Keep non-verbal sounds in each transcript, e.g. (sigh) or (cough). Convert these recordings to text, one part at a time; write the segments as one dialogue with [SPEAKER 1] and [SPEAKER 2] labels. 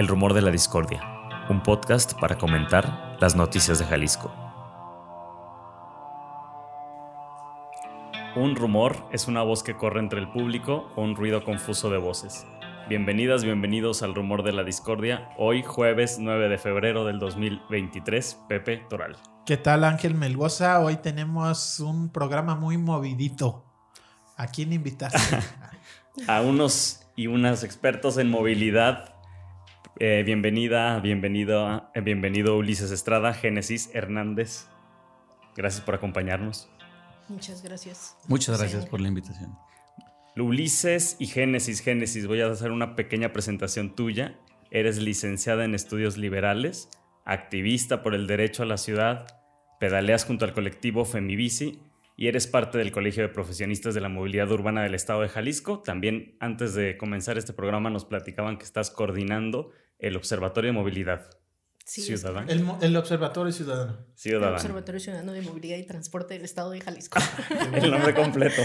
[SPEAKER 1] El Rumor de la Discordia, un podcast para comentar las noticias de Jalisco. Un rumor es una voz que corre entre el público o un ruido confuso de voces. Bienvenidas, bienvenidos al Rumor de la Discordia. Hoy jueves 9 de febrero del 2023, Pepe Toral.
[SPEAKER 2] ¿Qué tal Ángel Melgoza? Hoy tenemos un programa muy movidito. ¿A quién invitaste? (laughs)
[SPEAKER 1] a unos y unas expertos en movilidad. Eh, bienvenida, bienvenido, eh, bienvenido Ulises Estrada, Génesis Hernández. Gracias por acompañarnos.
[SPEAKER 3] Muchas gracias.
[SPEAKER 4] Muchas gracias por la invitación.
[SPEAKER 1] Ulises y Génesis, Génesis, voy a hacer una pequeña presentación tuya. Eres licenciada en estudios liberales, activista por el derecho a la ciudad, pedaleas junto al colectivo Femibici y eres parte del Colegio de Profesionistas de la Movilidad Urbana del Estado de Jalisco. También antes de comenzar este programa nos platicaban que estás coordinando el Observatorio de Movilidad.
[SPEAKER 2] Ciudadano. El, Observatorio Ciudadano.
[SPEAKER 3] Ciudadano. El Observatorio Ciudadano de Movilidad y Transporte del Estado de Jalisco. (laughs)
[SPEAKER 1] el nombre completo.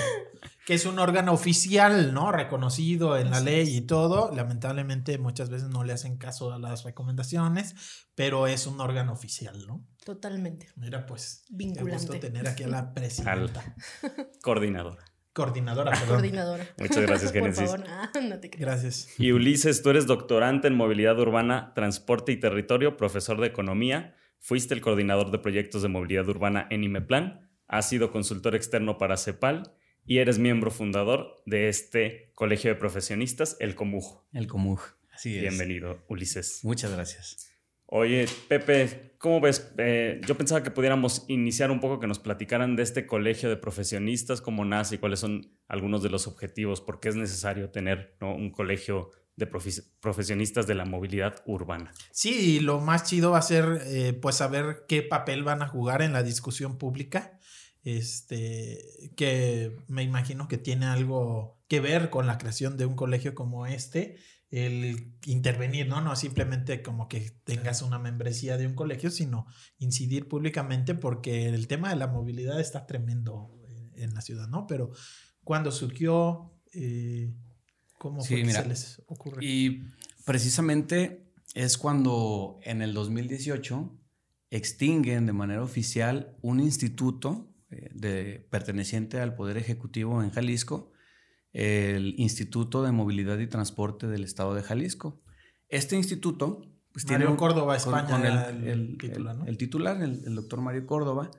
[SPEAKER 2] Que es un órgano oficial, ¿no? Reconocido en la ley y todo. Lamentablemente muchas veces no le hacen caso a las recomendaciones, pero es un órgano oficial, ¿no?
[SPEAKER 3] Totalmente.
[SPEAKER 2] Mira, pues. Vinculante. gusto tener aquí a la presidenta.
[SPEAKER 1] Coordinadora.
[SPEAKER 2] Coordinadora, (laughs) perdón.
[SPEAKER 3] Coordinadora.
[SPEAKER 1] Muchas gracias, Genesis. (laughs)
[SPEAKER 3] Por favor, ah, no te
[SPEAKER 2] Gracias.
[SPEAKER 1] Y Ulises, tú eres doctorante en movilidad urbana, transporte y territorio, profesor de economía. Fuiste el coordinador de proyectos de movilidad urbana en IMEPLAN. Has sido consultor externo para CEPAL y eres miembro fundador de este colegio de profesionistas, el COMUJ.
[SPEAKER 4] El COMUJ, así
[SPEAKER 1] es. Bienvenido, Ulises.
[SPEAKER 4] Muchas gracias.
[SPEAKER 1] Oye, Pepe, ¿cómo ves? Eh, yo pensaba que pudiéramos iniciar un poco, que nos platicaran de este colegio de profesionistas, cómo nace y cuáles son algunos de los objetivos, por qué es necesario tener un colegio de profesionistas de la movilidad urbana.
[SPEAKER 2] Sí, y lo más chido va a ser eh, pues saber qué papel van a jugar en la discusión pública, este, que me imagino que tiene algo que ver con la creación de un colegio como este el intervenir, ¿no? No simplemente como que tengas una membresía de un colegio, sino incidir públicamente porque el tema de la movilidad está tremendo en la ciudad, ¿no? Pero cuando surgió, eh, ¿cómo fue que se les ocurrió?
[SPEAKER 4] Y precisamente es cuando en el 2018 extinguen de manera oficial un instituto eh, de, perteneciente al Poder Ejecutivo en Jalisco, el Instituto de Movilidad y Transporte del Estado de Jalisco. Este instituto...
[SPEAKER 2] Pues, Mario tiene Córdoba, España.
[SPEAKER 4] el, titular, el, titular, el, doctor Mario Córdoba,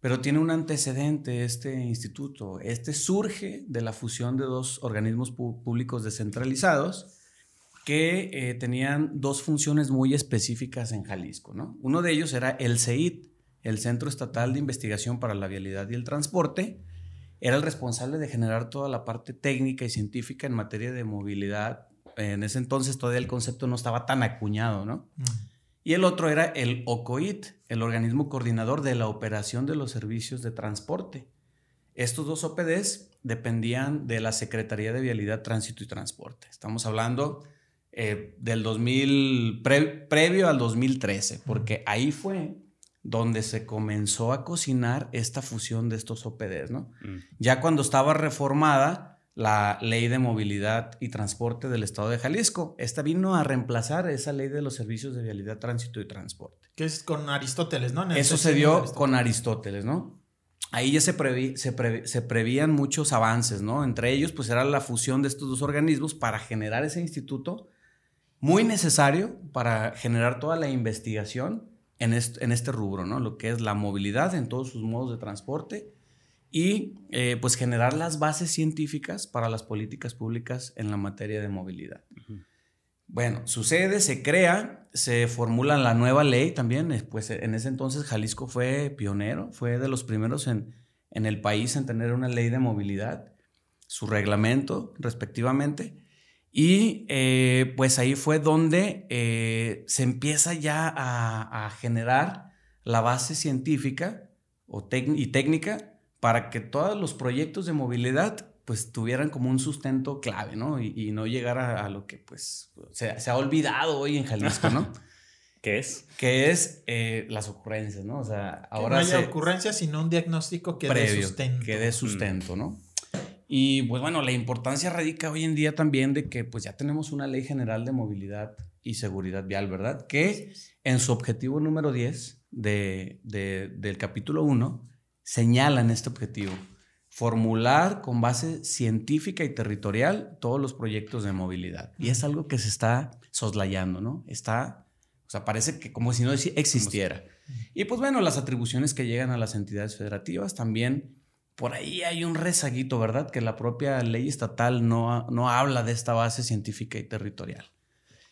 [SPEAKER 4] pero tiene un antecedente este instituto. Este surge de la fusión de dos organismos públicos descentralizados que eh, tenían dos funciones muy específicas en Jalisco. ¿no? Uno de ellos era el CEIT, el Centro Estatal de Investigación para la Vialidad y el Transporte, era el responsable de generar toda la parte técnica y científica en materia de movilidad. En ese entonces todavía el concepto no estaba tan acuñado, ¿no? Mm. Y el otro era el OCOIT, el organismo coordinador de la operación de los servicios de transporte. Estos dos OPDs dependían de la Secretaría de Vialidad, Tránsito y Transporte. Estamos hablando eh, del 2000, previo al 2013, porque ahí fue donde se comenzó a cocinar esta fusión de estos OPDs, ¿no? Mm. Ya cuando estaba reformada la ley de movilidad y transporte del Estado de Jalisco, esta vino a reemplazar esa ley de los servicios de vialidad, tránsito y transporte.
[SPEAKER 2] Que es con Aristóteles, ¿no?
[SPEAKER 4] Eso se dio con Aristóteles, ¿no? Ahí ya se, se, prevían muchos avances, ¿no? Entre ellos, pues era la fusión de estos dos organismos para generar ese instituto muy necesario para generar toda la investigación en este, rubro, ¿no? Lo que es la movilidad en todos sus modos de transporte y eh, pues generar las bases científicas para las políticas públicas en la materia de movilidad. Bueno, sucede, se crea, se formula la nueva ley también, pues en ese entonces Jalisco fue pionero, fue de los primeros en, en el país en tener una ley de movilidad, su reglamento respectivamente, y eh, pues ahí fue donde eh, se empieza ya a, generar la base científica o y técnica para que todos los proyectos de movilidad pues tuvieran como un sustento clave, ¿no? Y, no llegara a lo que pues se, ha olvidado hoy en Jalisco, ¿no? (laughs)
[SPEAKER 1] ¿Qué es?
[SPEAKER 4] Que es eh, las ocurrencias, ¿no? O sea, ahora...
[SPEAKER 2] no haya ocurrencias, sino un diagnóstico que dé sustento.
[SPEAKER 4] Que dé sustento, ¿no? Y pues bueno, la importancia radica hoy en día también de que pues ya tenemos una ley general de movilidad y seguridad vial, ¿verdad? Que en su objetivo número 10 de, del capítulo 1 señalan este objetivo. Formular con base científica y territorial todos los proyectos de movilidad. Y es algo que se está soslayando, ¿no? Está, o sea, parece que como si no existiera. Y pues bueno, las atribuciones que llegan a las entidades federativas también por ahí hay un rezaguito, ¿verdad? Que la propia ley estatal no, no habla de esta base científica y territorial.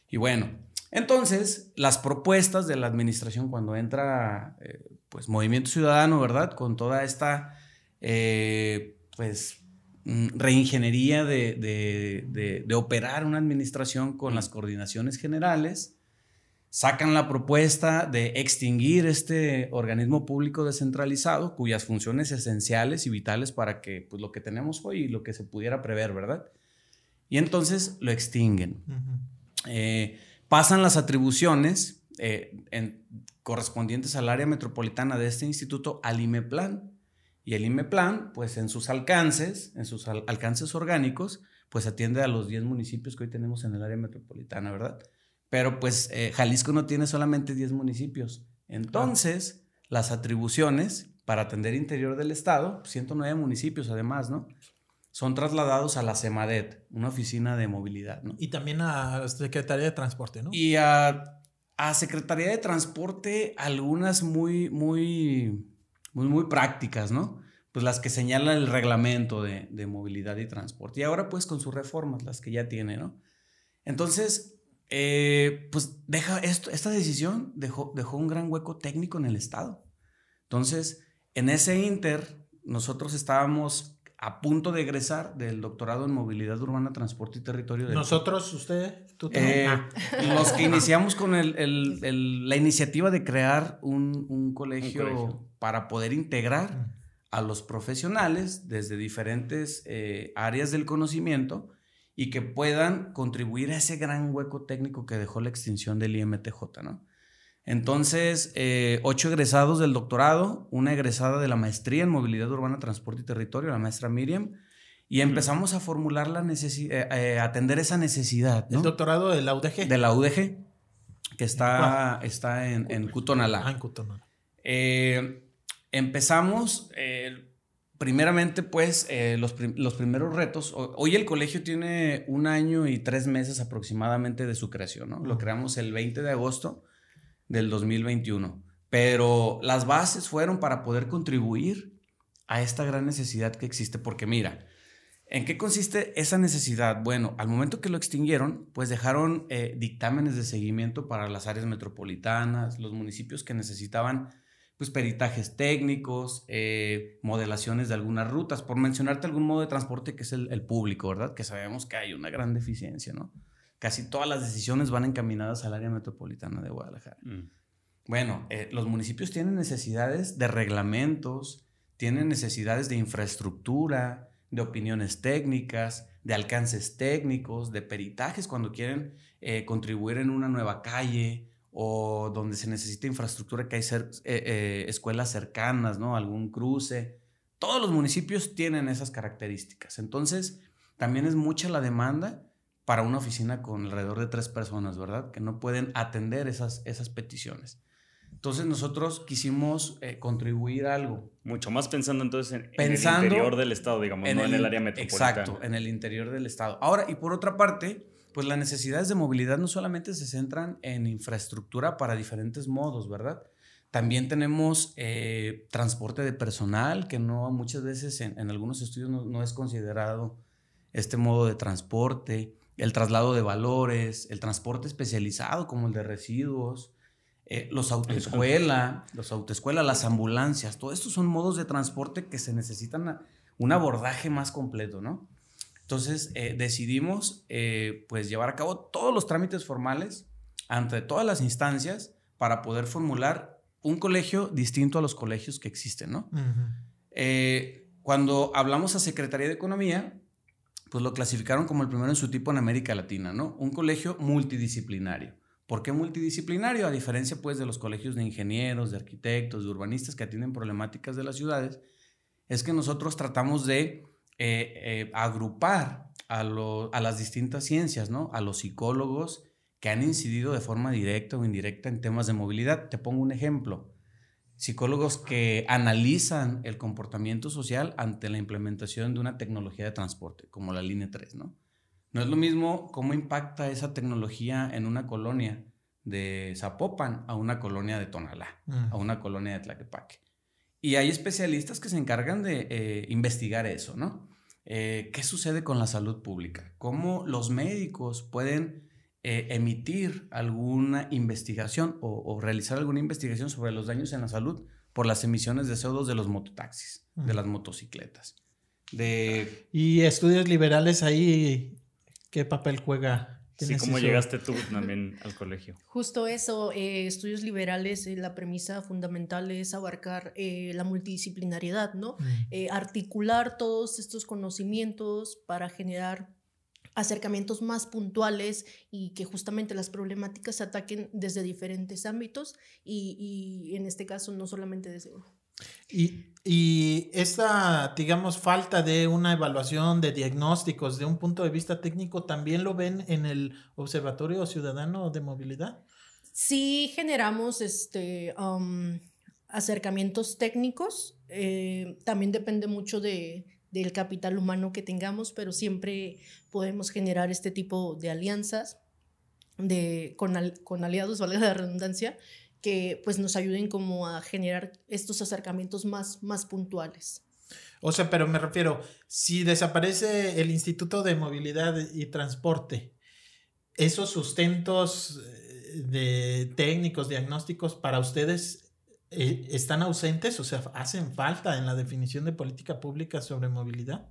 [SPEAKER 4] Y bueno, entonces las propuestas de la administración cuando entra, eh, pues, Movimiento Ciudadano, ¿verdad? Con toda esta, eh, pues, mm, reingeniería de, de, de, operar una administración con las coordinaciones generales, sacan la propuesta de extinguir este organismo público descentralizado cuyas funciones esenciales y vitales para que pues, lo que tenemos hoy y lo que se pudiera prever, ¿verdad? Y entonces lo extinguen. Eh, pasan las atribuciones eh, correspondientes al área metropolitana de este instituto al IMEPLAN. Y el IMEPLAN, pues en sus alcances, en sus alcances orgánicos, pues atiende a los 10 municipios que hoy tenemos en el área metropolitana, ¿verdad? Pero pues eh, Jalisco no tiene solamente 10 municipios. Entonces, las atribuciones para atender interior del estado, 109 municipios además, ¿no? Son trasladados a la CEMADET, una oficina de movilidad, ¿no?
[SPEAKER 2] Y también a la Secretaría de Transporte, ¿no?
[SPEAKER 4] Y a, a Secretaría de Transporte algunas muy, muy, muy, muy prácticas, ¿no? Pues las que señalan el reglamento de, de movilidad y transporte. Y ahora pues con sus reformas, las que ya tiene, ¿no? Entonces, eh, pues deja esto, esta decisión dejó, dejó un gran hueco técnico en el Estado. Entonces, en ese inter, nosotros estábamos a punto de egresar del doctorado en movilidad urbana, transporte y territorio.
[SPEAKER 2] ¿Nosotros, usted? ¿Tú
[SPEAKER 4] eh, ah. Los que (laughs) iniciamos con la iniciativa de crear un, colegio, para poder integrar mm. a los profesionales desde diferentes eh, áreas del conocimiento y que puedan contribuir a ese gran hueco técnico que dejó la extinción del IMTJ, ¿no? Entonces, eh, ocho egresados del doctorado, una egresada de la maestría en movilidad urbana, transporte y territorio, la maestra Miriam, y empezamos a formular la necesidad, eh, eh, atender esa necesidad.
[SPEAKER 2] ¿El doctorado de la UDG?
[SPEAKER 4] De la UDG, que está, está en, en Cutonalá.
[SPEAKER 2] Ah, en Cutonalá.
[SPEAKER 4] empezamos primeramente, pues, eh, los, primeros retos. Hoy el colegio tiene un año y tres meses aproximadamente de su creación, ¿no? Lo creamos el 20 de agosto del 2021. Pero las bases fueron para poder contribuir a esta gran necesidad que existe, porque mira, ¿en qué consiste esa necesidad? Bueno, al momento que lo extinguieron, pues dejaron eh, dictámenes de seguimiento para las áreas metropolitanas, los municipios que necesitaban pues peritajes técnicos, eh, modelaciones de algunas rutas, por mencionarte algún modo de transporte que es el, público, ¿verdad? Que sabemos que hay una gran deficiencia, ¿no? Casi todas las decisiones van encaminadas al área metropolitana de Guadalajara. Mm. Bueno, eh, los municipios tienen necesidades de reglamentos, tienen necesidades de infraestructura, de opiniones técnicas, de alcances técnicos, de peritajes cuando quieren eh, contribuir en una nueva calle, o donde se necesita infraestructura, que hay eh, eh, escuelas cercanas, ¿no? Algún cruce. Todos los municipios tienen esas características. Entonces, también es mucha la demanda para una oficina con alrededor de tres personas, ¿verdad? Que no pueden atender esas, esas peticiones. Entonces nosotros quisimos eh, contribuir algo.
[SPEAKER 1] Mucho más pensando entonces en, el interior del estado, digamos, no en el área metropolitana.
[SPEAKER 4] Exacto, en el interior del estado. Ahora, y por otra parte, pues las necesidades de movilidad no solamente se centran en infraestructura para diferentes modos, ¿verdad? También tenemos eh, transporte de personal, que no muchas veces en, algunos estudios no, es considerado este modo de transporte, el traslado de valores, el transporte especializado como el de residuos, eh, los autoescuela, los autoescuela, las ambulancias, todo estos son modos de transporte que se necesitan un abordaje más completo, ¿no? Entonces eh, decidimos eh, pues llevar a cabo todos los trámites formales ante todas las instancias para poder formular un colegio distinto a los colegios que existen, ¿no? Eh, cuando hablamos a Secretaría de Economía, pues lo clasificaron como el primero en su tipo en América Latina, ¿no? Un colegio multidisciplinario. ¿Por qué multidisciplinario? A diferencia pues de los colegios de ingenieros, de arquitectos, de urbanistas que atienden problemáticas de las ciudades, es que nosotros tratamos de eh, eh, agrupar a, las distintas ciencias, ¿no? A los psicólogos que han incidido de forma directa o indirecta en temas de movilidad. Te pongo un ejemplo. Psicólogos que analizan el comportamiento social ante la implementación de una tecnología de transporte, como la línea 3, ¿no? No es lo mismo cómo impacta esa tecnología en una colonia de Zapopan a una colonia de Tonalá,
[SPEAKER 2] Mm.
[SPEAKER 4] a una colonia de Tlaquepaque. Y hay especialistas que se encargan de eh, investigar eso, ¿no? Eh, ¿Qué sucede con la salud pública? ¿Cómo los médicos pueden eh, emitir alguna investigación o, o realizar alguna investigación sobre los daños en la salud por las emisiones de CO2 de los mototaxis, de las motocicletas? De
[SPEAKER 2] Y estudios liberales ahí, ¿qué papel juega?
[SPEAKER 1] Sí,
[SPEAKER 2] ¿Tienes
[SPEAKER 1] ¿cómo
[SPEAKER 2] eso?
[SPEAKER 1] llegaste tú también al colegio?
[SPEAKER 3] Justo eso, eh, estudios liberales, eh, la premisa fundamental es abarcar eh, la multidisciplinariedad, ¿no?
[SPEAKER 2] Mm.
[SPEAKER 3] Eh, articular todos estos conocimientos para generar acercamientos más puntuales y que justamente las problemáticas se ataquen desde diferentes ámbitos y, y en este caso no solamente desde uno.
[SPEAKER 2] Y, y esta, digamos, falta de una evaluación de diagnósticos de un punto de vista técnico, ¿también lo ven en el Observatorio Ciudadano de Movilidad?
[SPEAKER 3] Sí generamos este, um, acercamientos técnicos, eh, también depende mucho de, del capital humano que tengamos, pero siempre podemos generar este tipo de alianzas de, con, al- con aliados, valga la redundancia, que pues nos ayuden como a generar estos acercamientos más, más puntuales.
[SPEAKER 2] O sea, pero me refiero, si desaparece el Instituto de Movilidad y Transporte, esos sustentos eh, de técnicos, diagnósticos, para ustedes eh, están ausentes, o sea, hacen falta en la definición de política pública sobre movilidad.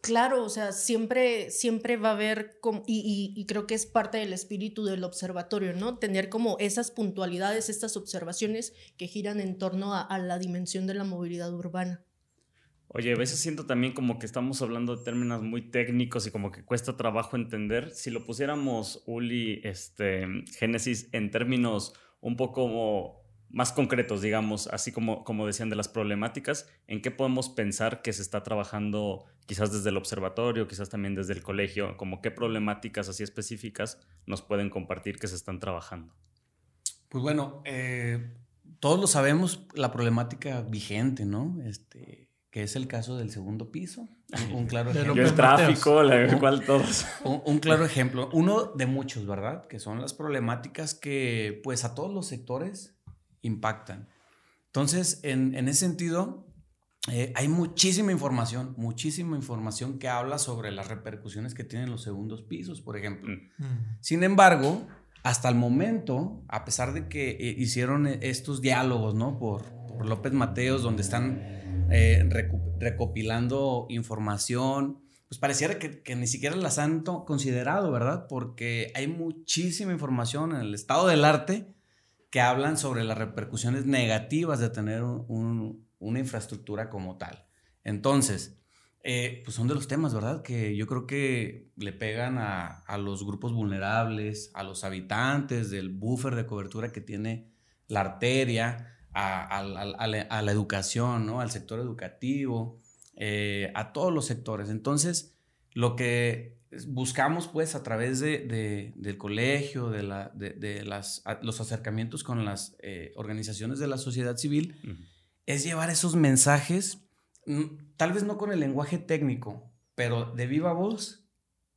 [SPEAKER 3] Claro, o sea, siempre, siempre va a haber, como- y, y- creo que es parte del espíritu del observatorio, ¿no? Tener como esas puntualidades, estas observaciones que giran en torno a, a la dimensión de la movilidad urbana.
[SPEAKER 1] Oye, a veces siento también como que estamos hablando de términos muy técnicos y como que cuesta trabajo entender. Si lo pusiéramos, Uli, este, Génesis, en términos un poco más concretos, digamos, así como, como decían de las problemáticas, ¿en qué podemos pensar que se está trabajando quizás desde el observatorio, quizás también desde el colegio? Como qué problemáticas así específicas nos pueden compartir que se están trabajando?
[SPEAKER 4] Pues bueno, eh, todos lo sabemos, la problemática vigente, ¿no? Este, que es el caso del segundo piso. Un, un claro (laughs) ejemplo.
[SPEAKER 1] El tráfico, la cual todos. (laughs)
[SPEAKER 4] Un, un claro ejemplo, uno de muchos, ¿verdad? Que son las problemáticas que pues a todos los sectores impactan. Entonces, en, en ese sentido, eh, hay muchísima información, muchísima información que habla sobre las repercusiones que tienen los segundos pisos, por ejemplo.
[SPEAKER 1] Mm.
[SPEAKER 4] Sin embargo, hasta el momento, a pesar de que eh, hicieron eh, estos diálogos, ¿no? Por, por López Mateos, donde están eh, recopilando información, pues pareciera que, que ni siquiera las han considerado, ¿verdad? Porque hay muchísima información en el estado del arte que hablan sobre las repercusiones negativas de tener un- un- una infraestructura como tal. Entonces, eh, pues son de los temas, ¿verdad? Que yo creo que le pegan a, a los grupos vulnerables, a los habitantes del buffer de cobertura que tiene la arteria, a la educación, ¿no? Al sector educativo, eh, a todos los sectores. Entonces, lo que buscamos, pues, a través de, de- del colegio, de, la, de, de las, a- los acercamientos con las eh, organizaciones de la sociedad civil, es llevar esos mensajes, tal vez no con el lenguaje técnico, pero de viva voz,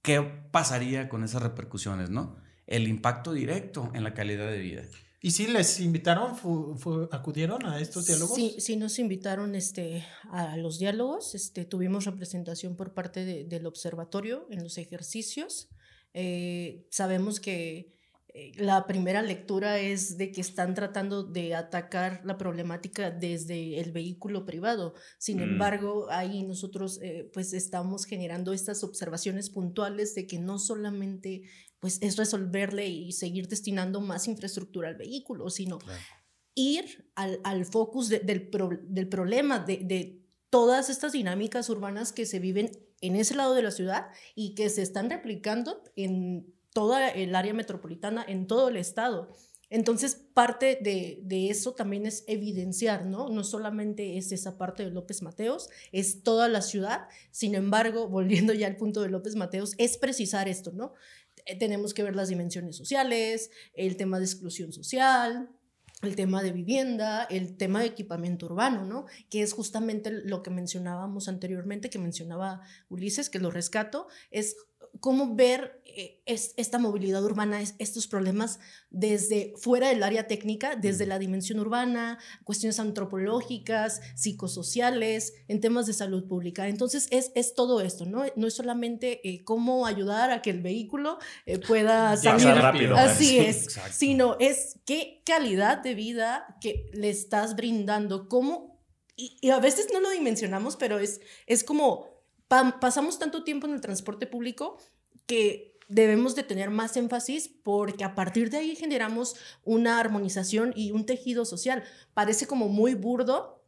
[SPEAKER 4] ¿qué pasaría con esas repercusiones, no? El impacto directo en la calidad de vida.
[SPEAKER 2] ¿Y si les invitaron, fu- fu- acudieron a estos diálogos?
[SPEAKER 3] Sí, sí nos invitaron este, a los diálogos, este, tuvimos representación por parte de- del observatorio en los ejercicios. Eh, sabemos que eh, la primera lectura es de que están tratando de atacar la problemática desde el vehículo privado. Sin
[SPEAKER 1] Mm.
[SPEAKER 3] embargo, ahí nosotros eh, pues estamos generando estas observaciones puntuales de que no solamente pues es resolverle y seguir destinando más infraestructura al vehículo, sino ir al, al focus de- del, pro- del problema, de, de todas estas dinámicas urbanas que se viven en ese lado de la ciudad y que se están replicando en toda el área metropolitana, en todo el estado. Entonces, parte de, de eso también es evidenciar, ¿no? No solamente es esa parte de López Mateos, es toda la ciudad. Sin embargo, volviendo ya al punto de López Mateos, es precisar esto, ¿no? Eh, tenemos que ver las dimensiones sociales, el tema de exclusión social, el tema de vivienda, el tema de equipamiento urbano, ¿no? Que es justamente lo que mencionábamos anteriormente, que mencionaba Ulises, que lo rescato, es cómo ver eh, es, esta movilidad urbana, es, estos problemas desde fuera del área técnica, desde la dimensión urbana, cuestiones antropológicas, psicosociales, en temas de salud pública. Entonces es, es todo esto, ¿no? No es solamente eh, cómo ayudar a que el vehículo eh, pueda salir rápido. Así es, sino es qué calidad de vida que le estás brindando, cómo, y, y a veces no lo dimensionamos, pero es, es como pasamos tanto tiempo en el transporte público que debemos de tener más énfasis porque a partir de ahí generamos una armonización y un tejido social. Parece como muy burdo,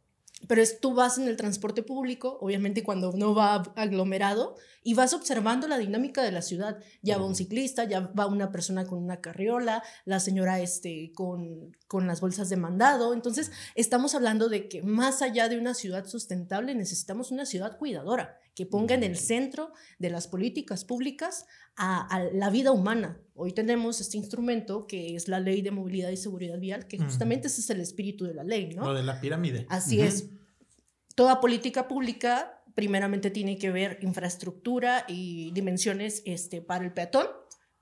[SPEAKER 3] pero es, tú vas en el transporte público, obviamente cuando no va aglomerado, y vas observando la dinámica de la ciudad. Ya va un ciclista, ya va una persona con una carriola, la señora este, con, con las bolsas de mandado. Entonces, estamos hablando de que más allá de una ciudad sustentable, necesitamos una ciudad cuidadora, que ponga en el centro de las políticas públicas a, la vida humana. Hoy tenemos este instrumento que es la ley de movilidad y seguridad vial, que justamente ese es el espíritu de la ley, ¿no?
[SPEAKER 2] Lo de la pirámide.
[SPEAKER 3] Así es. Toda política pública primeramente tiene que ver infraestructura y dimensiones este, para el peatón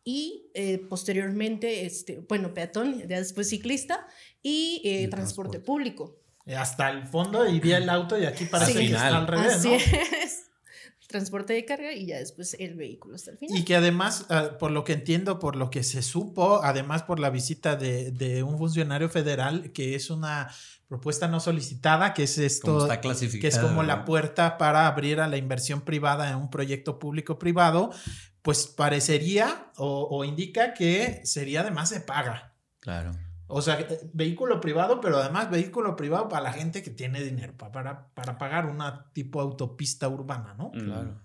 [SPEAKER 3] y eh, posteriormente, este, bueno, peatón, después ciclista y, eh, transporte, público.
[SPEAKER 2] Hasta el fondo iría el auto y aquí para
[SPEAKER 3] sí.
[SPEAKER 2] al revés,
[SPEAKER 3] Así es transporte de carga y ya después el vehículo hasta el final.
[SPEAKER 2] Y que además, ah, por lo que entiendo, por lo que se supo, además por la visita de, un funcionario federal, que es una propuesta no solicitada, que es esto, que es como la puerta para abrir a la inversión privada en un proyecto público-privado, pues parecería o, o indica que sería además de paga.
[SPEAKER 4] Claro.
[SPEAKER 2] O sea, eh, vehículo privado, pero además vehículo privado para la gente que tiene dinero, para, para pagar una tipo autopista urbana, ¿no?
[SPEAKER 4] Claro.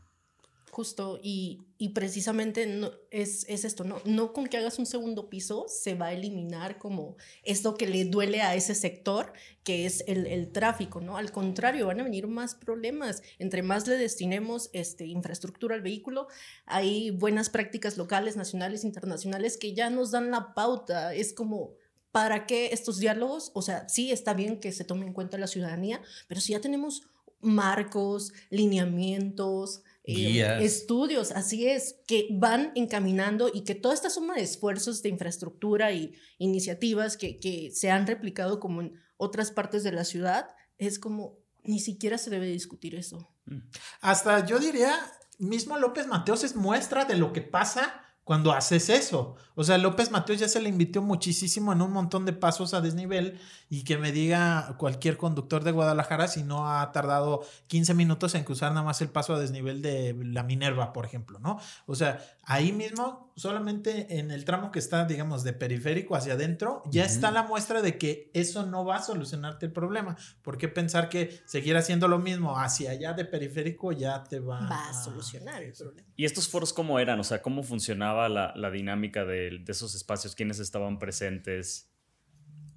[SPEAKER 3] Justo, y, precisamente no, es, es, esto, ¿no? No con que hagas un segundo piso se va a eliminar como esto que le duele a ese sector, que es el, tráfico, ¿no? Al contrario, van a venir más problemas. Entre más le destinemos este, infraestructura al vehículo, hay buenas prácticas locales, nacionales, internacionales que ya nos dan la pauta. Es como ¿Para qué estos diálogos? O sea, sí está bien que se tome en cuenta la ciudadanía, pero si ya tenemos marcos, lineamientos, eh, estudios, así es, que van encaminando y que toda esta suma de esfuerzos de infraestructura y iniciativas que, que se han replicado como en otras partes de la ciudad, es como ni siquiera se debe discutir eso. Mm.
[SPEAKER 2] Hasta yo diría, mismo López Mateos es muestra de lo que pasa cuando haces eso. O sea, López Mateos ya se le invitó muchísimo en un montón de pasos a desnivel y que me diga cualquier conductor de Guadalajara si no ha tardado 15 minutos en cruzar nada más el paso a desnivel de la Minerva, por ejemplo, ¿no? O sea, ahí mismo, solamente en el tramo que está, digamos, de periférico hacia adentro, ya está la muestra de que eso no va a solucionarte el problema. ¿Por qué pensar que seguir haciendo lo mismo hacia allá de periférico ya te va,
[SPEAKER 3] va a solucionar el problema?
[SPEAKER 1] ¿Y estos foros cómo eran? O sea, ¿cómo funcionaba la, dinámica de, esos espacios? ¿Quiénes estaban presentes?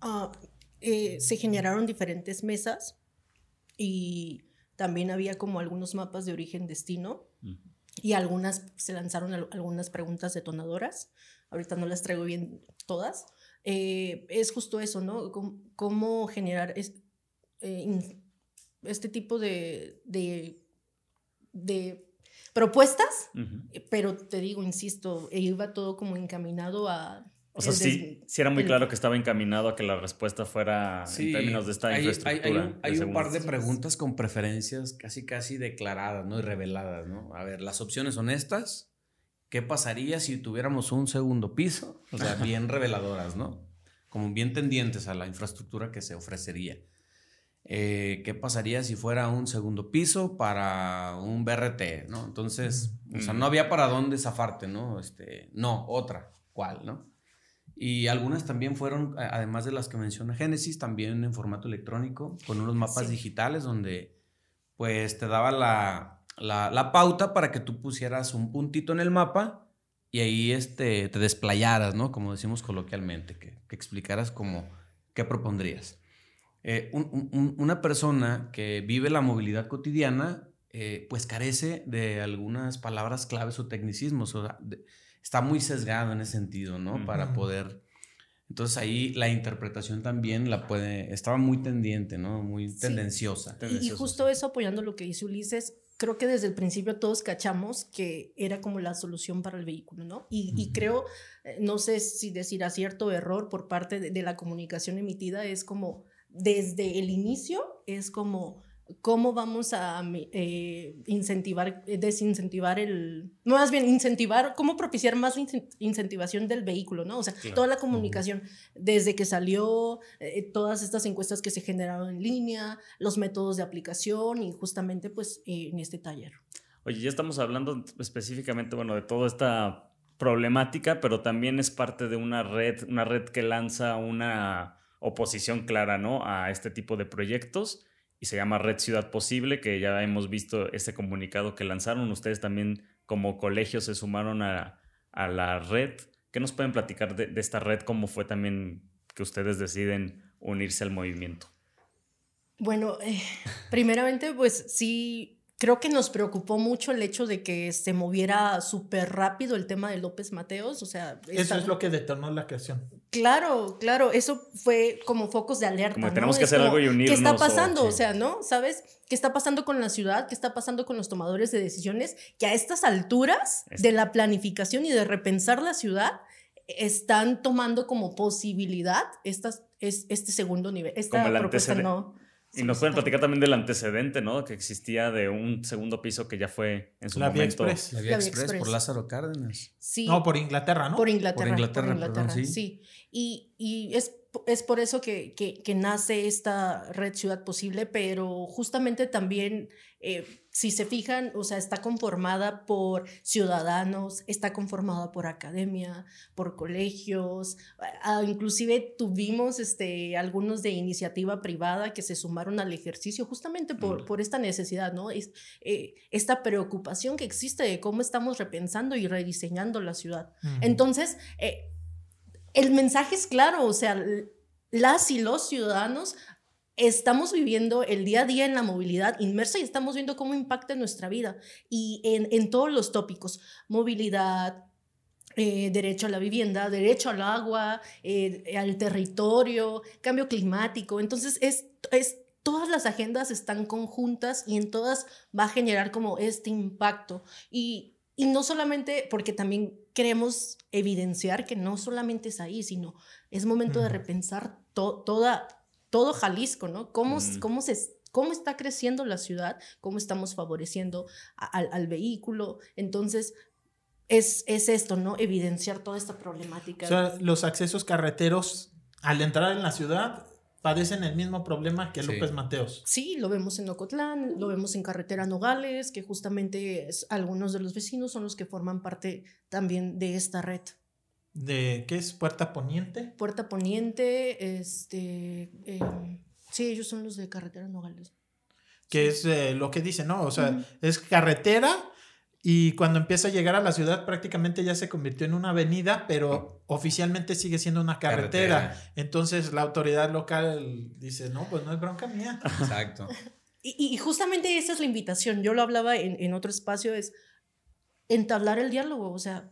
[SPEAKER 3] Ah, eh, se generaron diferentes mesas y también había como algunos mapas de origen-destino y algunas se lanzaron algunas preguntas detonadoras. Ahorita no las traigo bien todas. Eh, es justo eso, ¿no? cómo, generar eh, este tipo de, de, propuestas, pero te digo, insisto, iba todo como encaminado a
[SPEAKER 1] o sea, sí, sí, era muy claro que estaba encaminado a que la respuesta fuera en términos de esta infraestructura.
[SPEAKER 4] Hay, un, par de preguntas con preferencias casi casi declaradas, ¿no? Y reveladas, ¿no? A ver, las opciones son estas. ¿Qué pasaría si tuviéramos un segundo piso? O sea, bien (laughs) reveladoras, ¿no? Como bien tendientes a la infraestructura que se ofrecería. Eh, ¿Qué pasaría si fuera un segundo piso para un BRT, ¿no? Entonces, o sea, no había para dónde zafarte, ¿no? Este, no, otra, ¿cuál, no? Y algunas también fueron, además de las que menciona Génesis, también en formato electrónico, con unos mapas digitales donde pues te daba la, la, pauta para que tú pusieras un puntito en el mapa y ahí este, te desplayaras, ¿no? Como decimos coloquialmente, que, que explicaras como qué propondrías. Eh, una persona que vive la movilidad cotidiana, eh, pues carece de algunas palabras claves o tecnicismos. O está muy sesgado en ese sentido, ¿no? Para poder... Entonces ahí la interpretación también la puede, estaba muy tendiente, ¿no? Muy tendenciosa.
[SPEAKER 3] Y, justo eso apoyando lo que dice Ulises, creo que desde el principio todos cachamos que era como la solución para el vehículo, ¿no? Y, creo, eh, no sé si decir acierto o error por parte de la comunicación emitida, es como desde el inicio, es como cómo vamos a eh, incentivar, eh, desincentivar el, no más bien incentivar, cómo propiciar más incentivación del vehículo, ¿no? O sea, toda la comunicación, desde que salió, eh, todas estas encuestas que se generaron en línea, los métodos de aplicación y justamente pues en este taller.
[SPEAKER 1] Oye, ya estamos hablando específicamente, bueno, de toda esta problemática, pero también es parte de una red, una red que lanza una oposición clara, ¿no? A este tipo de proyectos y se llama Red Ciudad Posible, que ya hemos visto ese comunicado que lanzaron. Ustedes también como colegio se sumaron a, la red. ¿Qué nos pueden platicar de, esta red? ¿Cómo fue también que ustedes deciden unirse al movimiento?
[SPEAKER 3] Bueno, eh, primeramente, pues sí, creo que nos preocupó mucho el hecho de que se moviera súper rápido el tema de López Mateos, o sea...
[SPEAKER 2] Eso es lo que detonó la creación.
[SPEAKER 3] Claro, claro, eso fue como focos de alerta.
[SPEAKER 1] Como tenemos que hacer algo y unirnos.
[SPEAKER 3] ¿Qué está pasando? O, sea, ¿no? ¿Sabes? ¿Qué está pasando con la ciudad? ¿Qué está pasando con los tomadores de decisiones? Que a estas alturas de la planificación y de repensar la ciudad están tomando como posibilidad estas, es, este segundo nivel. Esta propuesta no
[SPEAKER 1] y nos pueden platicar también del antecedente, ¿no? Que existía de un segundo piso que ya fue en su momento.
[SPEAKER 4] Express. La Vía, Express, por Lázaro Cárdenas.
[SPEAKER 2] Sí. No, por Inglaterra, ¿no?
[SPEAKER 3] Por Inglaterra. Por Inglaterra, sí. Y, y es es por eso que, que, nace esta red Ciudad Posible, pero justamente también, eh, si se fijan, o sea, está conformada por ciudadanos, está conformada por academia, por colegios, ah, inclusive tuvimos este, algunos de iniciativa privada que se sumaron al ejercicio justamente por, por esta necesidad, ¿no? Es, eh, esta preocupación que existe de cómo estamos repensando y rediseñando la ciudad. Entonces, eh, el mensaje es claro, o sea, las y los ciudadanos estamos viviendo el día a día en la movilidad inmersa y estamos viendo cómo impacta en nuestra vida y en, todos los tópicos, movilidad, eh, derecho a la vivienda, derecho al agua, eh, al territorio, cambio climático. Entonces, es, es, todas las agendas están conjuntas y en todas va a generar como este impacto. Y, y no solamente porque también queremos evidenciar que no solamente es ahí, sino es momento de repensar toda, todo Jalisco, ¿no? ¿Cómo, cómo, se, ¿Cómo está creciendo la ciudad? ¿Cómo estamos favoreciendo al vehículo? Entonces, es, es esto, ¿no? Evidenciar toda esta problemática.
[SPEAKER 2] O sea, los accesos carreteros al entrar en la ciudad padecen el mismo problema que López Mateos.
[SPEAKER 3] Sí, lo vemos en Ocotlán, lo vemos en Carretera Nogales, que justamente algunos de los vecinos son los que forman parte también de esta red.
[SPEAKER 2] ¿De qué es? ¿Puerta Poniente?
[SPEAKER 3] Puerta Poniente, este... Em, sí, ellos son los de Carretera Nogales.
[SPEAKER 2] Que es eh, lo que dice, ¿no? O sea, es carretera y cuando empieza a llegar a la ciudad prácticamente ya se convirtió en una avenida, pero oficialmente sigue siendo una carretera. Entonces la autoridad local dice, no, pues no es bronca mía.
[SPEAKER 4] Exacto. (laughs)
[SPEAKER 3] y, justamente esa es la invitación. Yo lo hablaba en, otro espacio, es entablar el diálogo, o sea,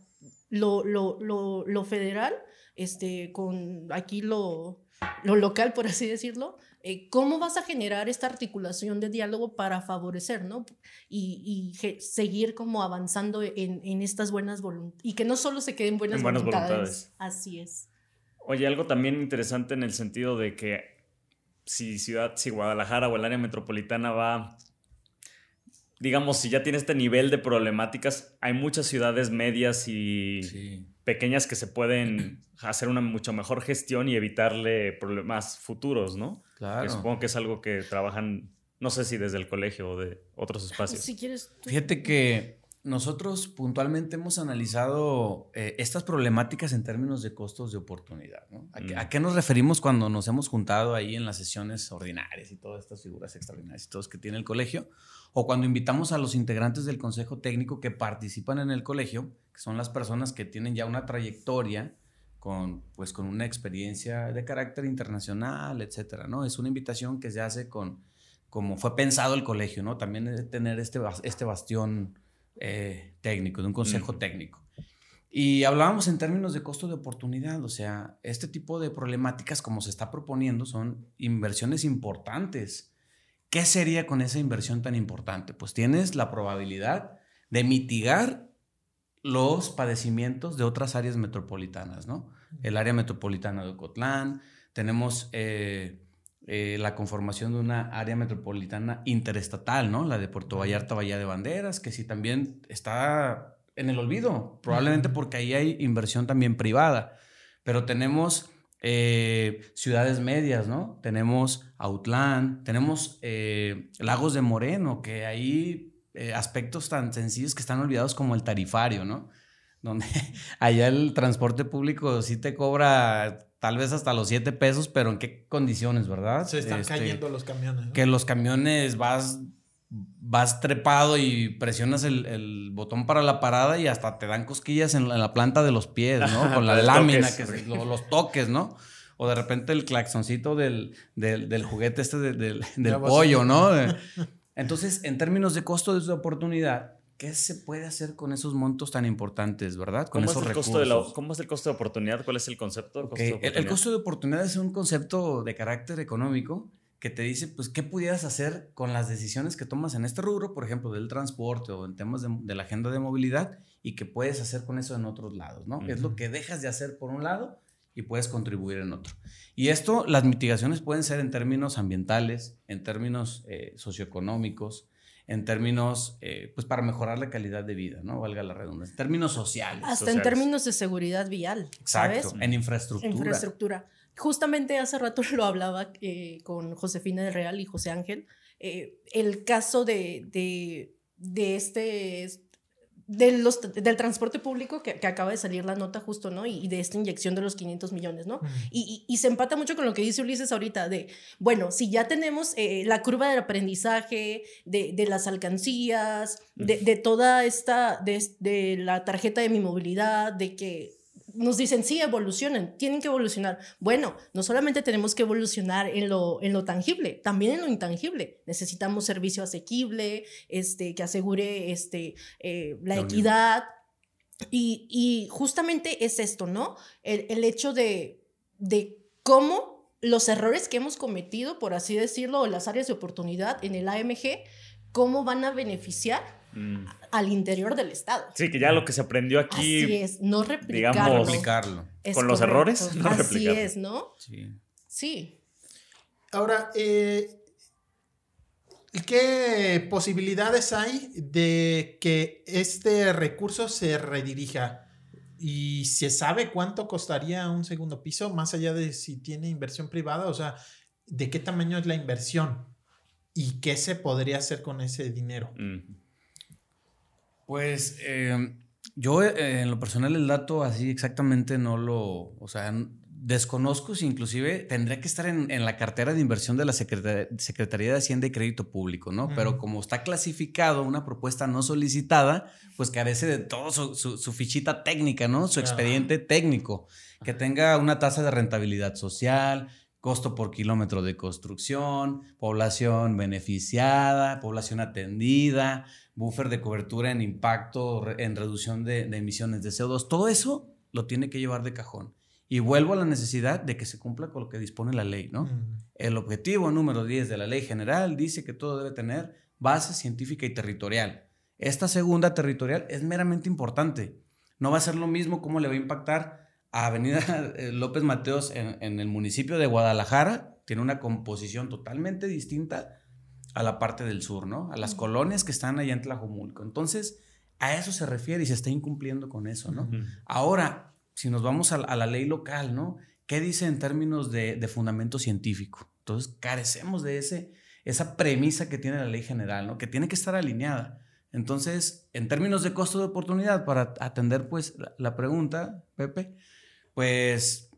[SPEAKER 3] lo, lo, lo, lo federal, este, con aquí lo, lo local, por así decirlo, eh, ¿cómo vas a generar esta articulación de diálogo para favorecer, ¿no? Y, seguir como avanzando en, en estas buenas voluntades. Y que no solo se queden buenas, buenas voluntades. Así es.
[SPEAKER 1] Oye, algo también interesante en el sentido de que si ciudad, si Guadalajara o el área metropolitana va, digamos, si ya tiene este nivel de problemáticas, hay muchas ciudades medias y pequeñas que se pueden (clears throat) hacer una mucho mejor gestión y evitarle problemas futuros, ¿no? Claro. supongo que es algo que trabajan, no sé si desde el colegio o de otros espacios.
[SPEAKER 3] Si quieres.
[SPEAKER 4] Fíjate que nosotros puntualmente hemos analizado eh, estas problemáticas en términos de costos de oportunidad. ¿no? ¿A, mm. qué, nos referimos cuando nos hemos juntado ahí en las sesiones ordinarias y todas estas figuras extraordinarias y todos que tiene el colegio? O cuando invitamos a los integrantes del consejo técnico que participan en el colegio, que son las personas que tienen ya una trayectoria con, pues, con una experiencia de carácter internacional, etcétera, ¿no? Es una invitación que se hace con, como fue pensado el colegio, ¿no? También tener este, este bastión eh, técnico, de un consejo técnico. Y hablábamos en términos de costo de oportunidad, o sea, este tipo de problemáticas como se está proponiendo son inversiones importantes. ¿Qué sería con esa inversión tan importante? Pues tienes la probabilidad de mitigar los padecimientos de otras áreas metropolitanas, ¿no? El área metropolitana de Ocotlán, tenemos eh, eh, la conformación de una área metropolitana interestatal, ¿no? La de Puerto Vallarta, Bahía de Banderas, que sí también está en el olvido, probablemente porque ahí hay inversión también privada, pero tenemos eh, ciudades medias, ¿no? Tenemos Autlán, tenemos Lagos de Moreno, que eh, aspectos tan sencillos que están olvidados como el tarifario, ¿no? Donde (laughs) allá el transporte público sí te cobra tal vez hasta los 7 pesos, pero en qué condiciones, ¿verdad?
[SPEAKER 2] Se están este, cayendo los camiones.
[SPEAKER 4] Que los camiones vas, vas trepado y presionas el, botón para la parada y hasta te dan cosquillas en la, planta de los pies, ¿no? Con la lámina, que los toques, ¿no? O de repente el claxoncito del, del, juguete este del, del pollo, ¿no? (laughs) Entonces, en términos de costo de oportunidad, ¿qué se puede hacer con esos montos tan importantes, verdad? Con
[SPEAKER 1] ¿Cómo
[SPEAKER 4] esos
[SPEAKER 1] es el
[SPEAKER 4] recursos.
[SPEAKER 1] Costo de ¿Cómo es el costo de oportunidad? ¿Cuál es el concepto?
[SPEAKER 4] el, costo de oportunidad es un concepto de carácter económico que te dice, pues, ¿qué pudieras hacer con las decisiones que tomas en este rubro, por ejemplo, del transporte o en temas de, la agenda de movilidad y qué puedes hacer con eso en otros lados, ¿no? Es lo que dejas de hacer por un lado y puedes contribuir en otro. Y esto, las mitigaciones pueden ser en términos ambientales, en términos eh, socioeconómicos, en términos, eh, pues para mejorar la calidad de vida, ¿no? Valga la redundancia, en términos sociales.
[SPEAKER 3] Hasta en términos de seguridad vial.
[SPEAKER 4] Exacto, en infraestructura.
[SPEAKER 3] Infraestructura. Justamente hace rato (laughs) lo hablaba eh, con Josefina del Real y José Ángel, el caso de, de, de este los, del transporte público que, acaba de salir la nota justo, ¿no? Y, de esta inyección de los 500 millones, ¿no? y, y, se empata mucho con lo que dice Ulises ahorita de, bueno, si ya tenemos eh, la curva del aprendizaje, de, de las alcancías, de, de toda esta, de, de la tarjeta de mi movilidad, de que nos dicen, sí, evolucionen, tienen que evolucionar. Bueno, no solamente tenemos que evolucionar en lo, en lo tangible, también en lo intangible. Necesitamos servicio asequible, este, que asegure este, eh, la, equidad. Y, y, justamente es esto, ¿no? El, el hecho de, de cómo los errores que hemos cometido, por así decirlo, o las áreas de oportunidad en el AMG, cómo van a beneficiar Mm. al interior del Estado.
[SPEAKER 1] Sí, que ya lo que se aprendió aquí.
[SPEAKER 3] Así es, no replicarlo.
[SPEAKER 4] replicarlo.
[SPEAKER 1] con los errores,
[SPEAKER 3] no Así es, ¿no?
[SPEAKER 4] Sí.
[SPEAKER 3] Sí.
[SPEAKER 2] Ahora, eh, ¿qué posibilidades hay de que este recurso se redirija? ¿Y se sabe cuánto costaría un segundo piso, más allá de si tiene inversión privada? O sea, ¿de qué tamaño es la inversión? ¿Y qué se podría hacer con ese dinero?
[SPEAKER 4] Pues em, yo eh, en lo personal el dato así exactamente no lo, o sea, desconozco si inclusive tendría que estar en, la cartera de inversión de la Secretaría de Hacienda y Crédito Público, ¿no? Pero como está clasificado una propuesta no solicitada, pues carece de todo su, fichita técnica, ¿no? Su expediente técnico, que tenga una tasa de rentabilidad social, costo por kilómetro de construcción, población beneficiada, población atendida, buffer de cobertura en impacto, en reducción de, emisiones de CO2, todo eso lo tiene que llevar de cajón. Y vuelvo a la necesidad de que se cumpla con lo que dispone la ley, ¿no? El objetivo número 10 de la ley general dice que todo debe tener base científica y territorial. Esta segunda territorial es meramente importante. No va a ser lo mismo cómo le va a impactar a Avenida eh, López Mateos en, el municipio de Guadalajara, tiene una composición totalmente distinta a la parte del sur, ¿no? A las colonias que están allá en Tlajomulco. Entonces, a eso se refiere y se está incumpliendo con eso, ¿no? Ahora, si nos vamos a, la ley local, ¿no? ¿Qué dice en términos de, fundamento científico? Entonces, carecemos de ese, esa premisa que tiene la ley general, ¿no? Que tiene que estar alineada. Entonces, en términos de costo de oportunidad, para atender pues la pregunta, Pepe, pues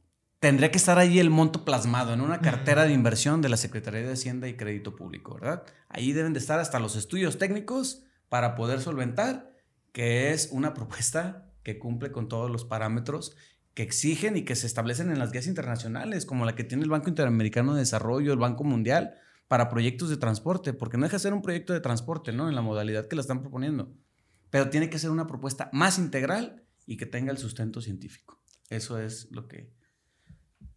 [SPEAKER 4] tendría que estar ahí el monto plasmado en una cartera de inversión de la Secretaría de Hacienda y Crédito Público, ¿verdad? Ahí deben de estar hasta los estudios técnicos para poder solventar que es una (laughs) propuesta que cumple con todos los parámetros que exigen y que se establecen en las guías internacionales, como la que tiene el Banco Interamericano de Desarrollo, el Banco Mundial, para proyectos de transporte, porque no deja de ser un proyecto de transporte, ¿no? En la modalidad que la están proponiendo, pero tiene que ser una propuesta más integral y que tenga el sustento científico. Eso es lo que...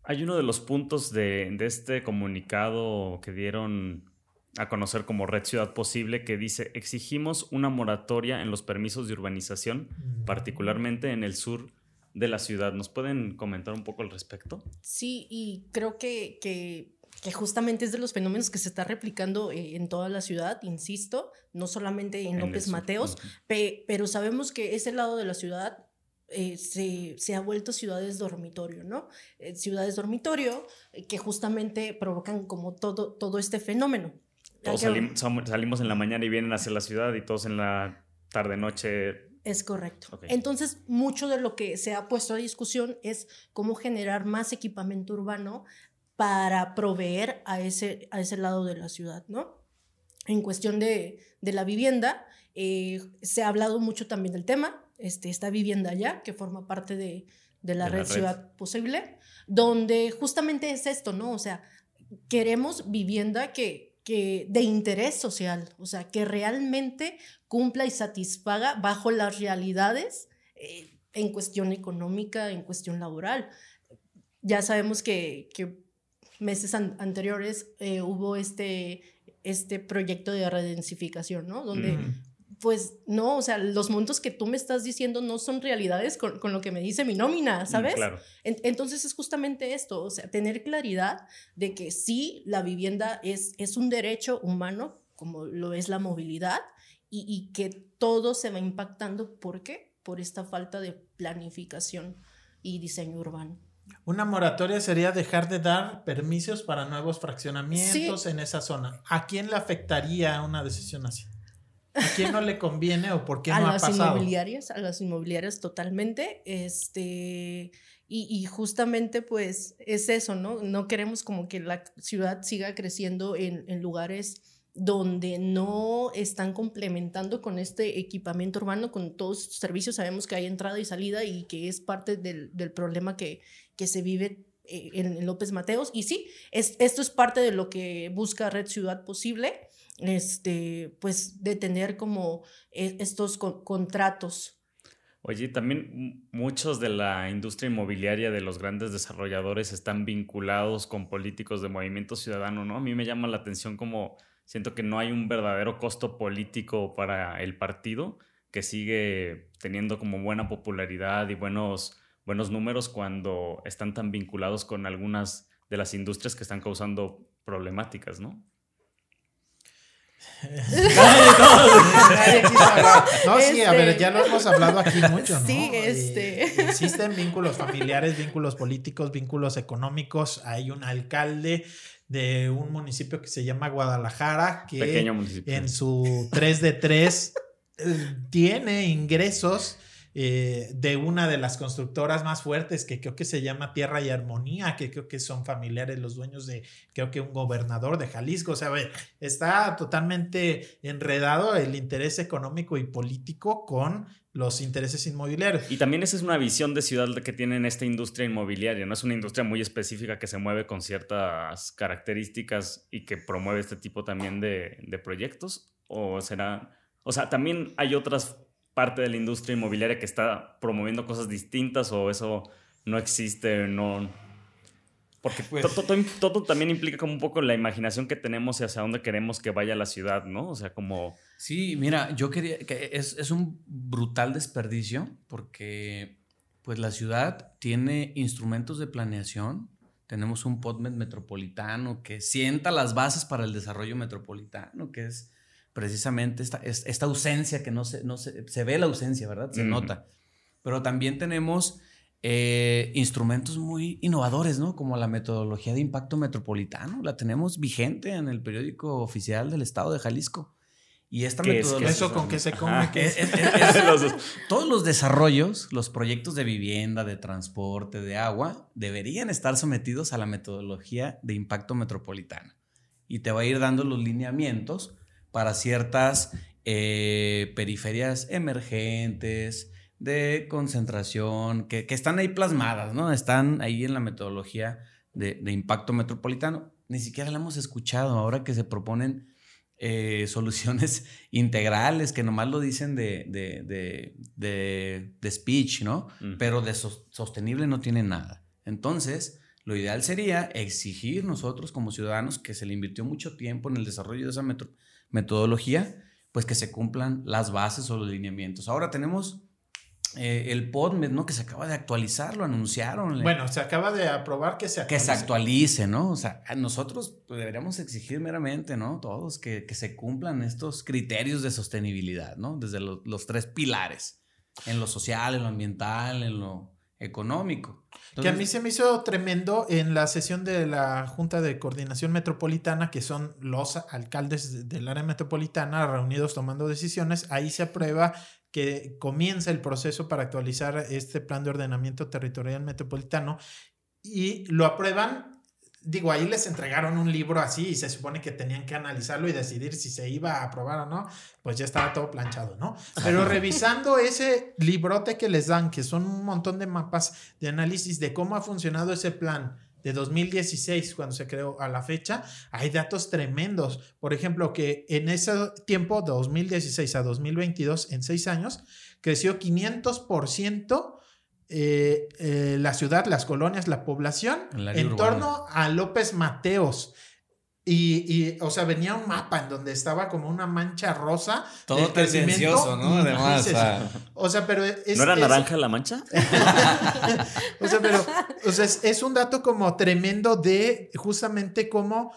[SPEAKER 1] Hay uno de los puntos de, este comunicado que dieron a conocer como Red Ciudad Posible que dice, exigimos una moratoria en los permisos de urbanización, mm. particularmente en el sur de la ciudad. ¿Nos pueden comentar un poco al respecto?
[SPEAKER 3] Sí, y creo que, que, justamente es de los fenómenos que se está replicando eh, en toda la ciudad, insisto, no solamente en, López Mateos, pero sabemos que ese lado de la ciudad eh, se, ha vuelto ciudades dormitorio, ¿no? Eh, ciudades dormitorio que justamente provocan como todo, todo este fenómeno.
[SPEAKER 1] Todos salimos en la mañana y vienen hacia la ciudad y todos en la tarde-noche
[SPEAKER 3] es correcto. Entonces, mucho de lo que se ha puesto a discusión es cómo generar más equipamiento urbano para proveer a ese, a ese lado de la ciudad, ¿no? En cuestión de, la vivienda, eh, se ha hablado mucho también del tema, este, esta vivienda ya, que forma parte de, la red Ciudad Posible, donde justamente es esto, ¿no? O sea, queremos vivienda que que de interés social, o sea, que realmente cumpla y satisfaga bajo las realidades eh, en cuestión económica, en cuestión laboral. Ya sabemos que, meses anteriores eh, hubo este, este proyecto de redensificación, ¿no? Donde pues no, o sea, los montos que tú me estás diciendo no son realidades con, lo que me dice mi nómina, mm, ¿sabes? Claro. entonces es justamente esto, o sea, tener claridad de que sí, la vivienda es, es un derecho humano, como lo es la movilidad, y, y que todo se va impactando. ¿Por qué? Por esta falta de planificación y diseño urbano.
[SPEAKER 2] Una moratoria sería dejar de dar permisos para nuevos fraccionamientos en esa zona. ¿A quién le afectaría una decisión así? ¿A quién no le conviene o por qué no ha pasado?
[SPEAKER 3] A las inmobiliarias, a las inmobiliarias totalmente. Este, y, justamente pues es eso, ¿no? No queremos como que la ciudad siga creciendo en, en lugares donde no están complementando con este equipamiento urbano, con todos sus servicios. Sabemos que hay entrada y salida y que es parte del, del problema que, que se vive eh, en López Mateos. Y sí, es, esto es parte de lo que busca Red Ciudad Posible este, pues de tener como e, estos contratos.
[SPEAKER 1] Oye, también muchos de la industria inmobiliaria de los grandes desarrolladores están vinculados con políticos de movimiento ciudadano, ¿no? A mí me llama la atención como siento que no hay un verdadero costo político para el partido que sigue teniendo como buena popularidad y buenos, buenos números cuando están tan vinculados con algunas de las industrias que están causando problemáticas, ¿no?
[SPEAKER 2] No, sí, a ver, ya lo hemos hablado aquí mucho, ¿no?
[SPEAKER 3] Sí, este.
[SPEAKER 2] existen vínculos familiares, vínculos políticos, vínculos económicos. Hay un alcalde de un municipio que se llama Guadalajara, que en su 3 de 3 eh, tiene ingresos eh, de una de las constructoras más fuertes que creo que se llama Tierra y Armonía, que creo que son familiares los dueños de, creo que un gobernador de Jalisco, o sea, está totalmente enredado el interés económico y político con los intereses inmobiliarios.
[SPEAKER 1] Y también esa es una visión de ciudad que tienen esta industria inmobiliaria, ¿no? Es una industria muy específica que se mueve con ciertas características y que promueve este tipo también de, de proyectos, o será... O sea, también hay otras parte de la industria inmobiliaria que está promoviendo cosas distintas o eso no existe, no... Porque pues todo, también implica como un poco la imaginación que tenemos y hacia dónde queremos que vaya la ciudad, ¿no? O sea, como...
[SPEAKER 4] Sí, mira, yo quería... que es, es un brutal desperdicio porque pues la ciudad tiene instrumentos de planeación, tenemos un PODMET metropolitano que sienta las bases para el desarrollo metropolitano, que es precisamente esta, esta ausencia que no se, no se, se ve la ausencia, ¿verdad? Se nota. Pero también tenemos eh, instrumentos muy innovadores, ¿no? Como la metodología de impacto metropolitano, la tenemos vigente en el periódico oficial del estado de Jalisco. Y esta metodología...
[SPEAKER 2] ¿Eso con qué se come? (laughs)
[SPEAKER 4] todos los desarrollos, los proyectos de vivienda, de transporte, de agua, deberían estar sometidos a la metodología de impacto metropolitano. Y te va a ir dando los lineamientos para ciertas eh, periferias emergentes, de concentración, que, están ahí plasmadas, ¿no? Están ahí en la metodología de, impacto metropolitano. Ni siquiera la hemos escuchado ahora que se proponen eh, (laughs) soluciones integrales que nomás lo dicen de, de, de, de speech, ¿no? Pero de sostenible no tiene nada. Entonces, lo ideal sería exigir nosotros como ciudadanos que se le invirtió mucho tiempo en el desarrollo de esa metodología, pues que se cumplan las bases o los lineamientos. Ahora tenemos eh, el PODMED, ¿no? Que se acaba de actualizar, lo anunciaron.
[SPEAKER 2] Bueno, se acaba de aprobar que se
[SPEAKER 4] actualice. Que se actualice, ¿no? O sea, nosotros pues, deberíamos exigir meramente, ¿no? Todos que, se cumplan estos criterios de sostenibilidad, ¿no? Desde los tres pilares, en lo social, en lo ambiental, en lo económico.
[SPEAKER 2] que a mí se me hizo tremendo en la sesión de la Junta de Coordinación Metropolitana, que son los alcaldes del área metropolitana reunidos tomando decisiones, ahí se aprueba que comienza el proceso para actualizar este plan de ordenamiento territorial metropolitano y lo aprueban. Digo, ahí les entregaron un libro así y se supone que tenían que analizarlo y decidir si se iba a aprobar o no, pues ya estaba todo planchado, ¿no? Pero (laughs) revisando ese librote que les dan, que son un montón de mapas de análisis de cómo ha funcionado ese plan, de 2016, cuando se creó a la fecha, hay datos tremendos. Por ejemplo, que en ese tiempo, 2016 a 2022, en seis años, creció 500% eh, eh, la ciudad, las colonias, la población, en torno a López Mateos. Y, o sea, venía un mapa en donde estaba como una mancha rosa.
[SPEAKER 4] Todo tendencioso, ¿no? Además.
[SPEAKER 2] o sea, pero.
[SPEAKER 1] ¿No era naranja la mancha? (laughs)
[SPEAKER 2] o sea, pero. O sea, es, un dato como tremendo de justamente cómo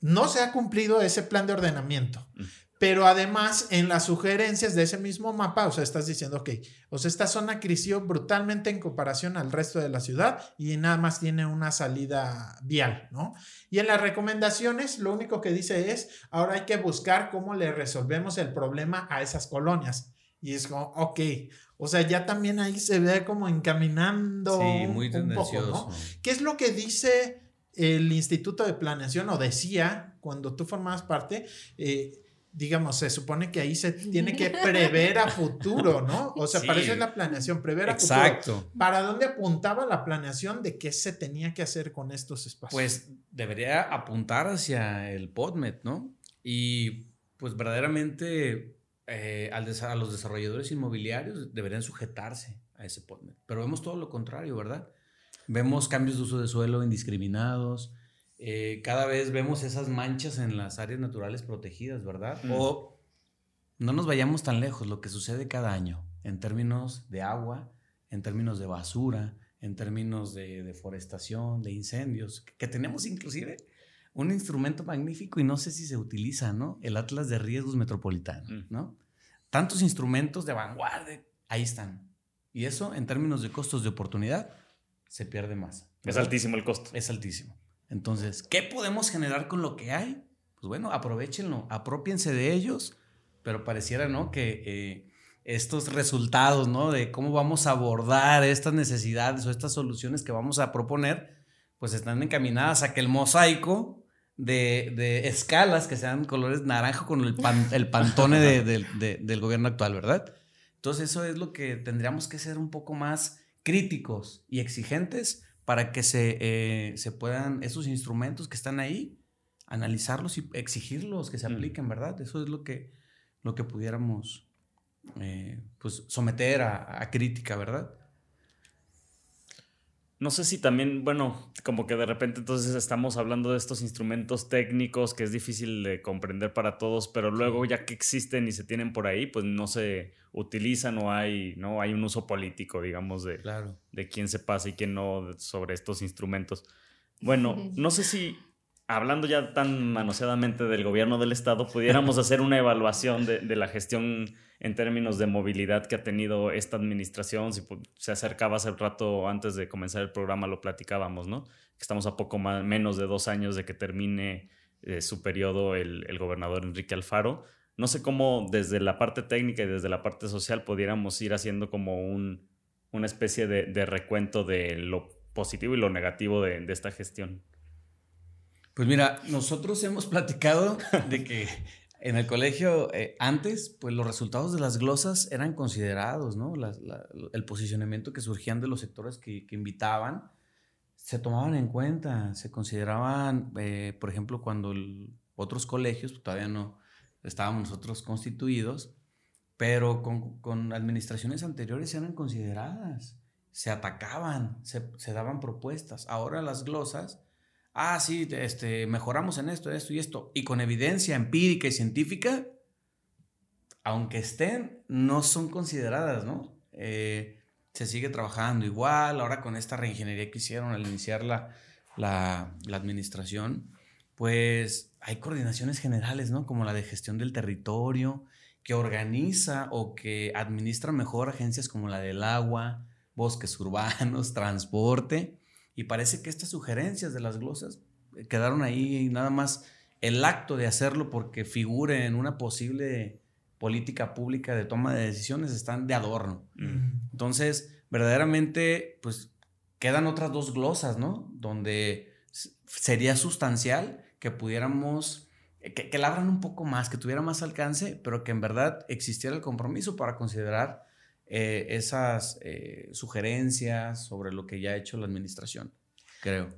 [SPEAKER 2] no se ha cumplido ese plan de ordenamiento. Pero además, en las sugerencias de ese mismo mapa, o sea, estás diciendo, ok, o sea, esta zona creció brutalmente en comparación al resto de la ciudad y nada más tiene una salida vial, ¿no? Y en las recomendaciones, lo único que dice es, ahora hay que buscar cómo le resolvemos el problema a esas colonias. Y es como, ok, o sea, ya también ahí se ve como encaminando
[SPEAKER 4] sí, muy un poco, ¿no?
[SPEAKER 2] ¿Qué es lo que dice el Instituto de Planeación o decía cuando tú formabas parte? Eh, digamos, se supone que ahí se tiene que prever a futuro, ¿no? O sea, para eso es la planeación, prever a futuro. Exacto. ¿Para dónde apuntaba la planeación de qué se tenía que hacer con estos espacios?
[SPEAKER 4] Pues debería apuntar hacia el PODMET, ¿no? Y pues verdaderamente eh, a los desarrolladores inmobiliarios deberían sujetarse a ese PODMET. Pero vemos todo lo contrario, ¿verdad? Vemos cambios de uso de suelo indiscriminados, eh, cada vez vemos esas manchas en las áreas naturales protegidas, ¿verdad? Mm. O no nos vayamos tan lejos, lo que sucede cada año en términos de agua, en términos de basura, en términos de deforestación, de incendios, que tenemos inclusive un instrumento magnífico y no sé si se utiliza, ¿no? El Atlas de Riesgos Metropolitano, mm. ¿no? Tantos instrumentos de vanguardia, ahí están. Y eso, en términos de costos de oportunidad, se pierde más.
[SPEAKER 1] Es altísimo el costo.
[SPEAKER 4] Es altísimo. Entonces, ¿qué podemos generar con lo que hay? Pues bueno, aprovechenlo, apropiense de ellos, pero pareciera, ¿no? Que eh, estos resultados, ¿no? De cómo vamos a abordar estas necesidades o estas soluciones que vamos a proponer, pues están encaminadas a que el mosaico de, escalas que sean colores naranja con el, el pantone del gobierno actual, ¿verdad? Entonces eso es lo que tendríamos que ser un poco más críticos y exigentes para que se, eh, se puedan, esos instrumentos que están ahí, analizarlos y exigirlos, que se mm. apliquen, ¿verdad? Eso es lo que, lo que pudiéramos eh, pues, someter a, a, crítica, ¿verdad?
[SPEAKER 1] No sé si también, bueno, como que de repente entonces estamos hablando de estos instrumentos técnicos que es difícil de comprender para todos, pero luego ya que existen y se tienen por ahí, pues no se utilizan o hay, ¿no? Hay un uso político, digamos, de, de quién se pasa y quién no sobre estos instrumentos. Bueno, (laughs) no sé si hablando ya tan manoseadamente del gobierno del estado, pudiéramos (laughs) hacer una evaluación de, de la gestión en términos de movilidad que ha tenido esta administración. Si se acercaba hace rato antes de comenzar el programa, lo platicábamos, ¿no? Que estamos a poco más, menos de dos años de que termine eh, su periodo el, el, gobernador Enrique Alfaro. No sé cómo desde la parte técnica y desde la parte social pudiéramos ir haciendo como un, una especie de, de, recuento de lo positivo y lo negativo de, de esta gestión.
[SPEAKER 4] Pues mira, nosotros hemos platicado de que en el colegio, eh, antes, pues los resultados de las glosas eran considerados, ¿no? el posicionamiento que surgían de los sectores que, invitaban se tomaban en cuenta, se consideraban, eh, por ejemplo, cuando otros colegios, todavía no, estábamos nosotros constituidos, pero con, con administraciones anteriores eran consideradas, se atacaban, se, se, daban propuestas. Ahora las glosas, ah, sí, este, mejoramos en esto, esto y esto, y con evidencia empírica y científica, aunque estén, no son consideradas, ¿no? Eh, se sigue trabajando igual, ahora con esta reingeniería que hicieron al iniciar la, la, la administración, pues hay coordinaciones generales, ¿no? Como la de gestión del territorio, que organiza o que administra mejor agencias como la del agua, bosques urbanos, transporte. Y parece que estas sugerencias de las glosas quedaron ahí nada más el acto de hacerlo porque figure en una posible política pública de toma de decisiones están de adorno. Mm. Entonces, verdaderamente, pues quedan otras dos glosas, ¿no? Donde sería sustancial que pudiéramos, eh, que, que labran un poco más, que tuviera más alcance, pero que en verdad existiera el compromiso para considerar eh, esas eh, sugerencias sobre lo que ya ha hecho la administración, creo.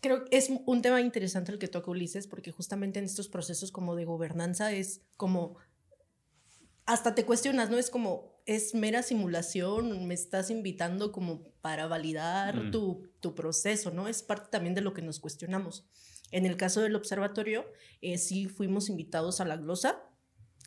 [SPEAKER 3] Creo que es un tema interesante el que toca Ulises, porque justamente en estos procesos como de gobernanza es como, hasta te cuestionas, ¿no? Es como, es mera simulación, me estás invitando como para validar mm. tu, tu, proceso, ¿no? Es parte también de lo que nos cuestionamos. En el caso del observatorio, eh, sí fuimos invitados a la glosa,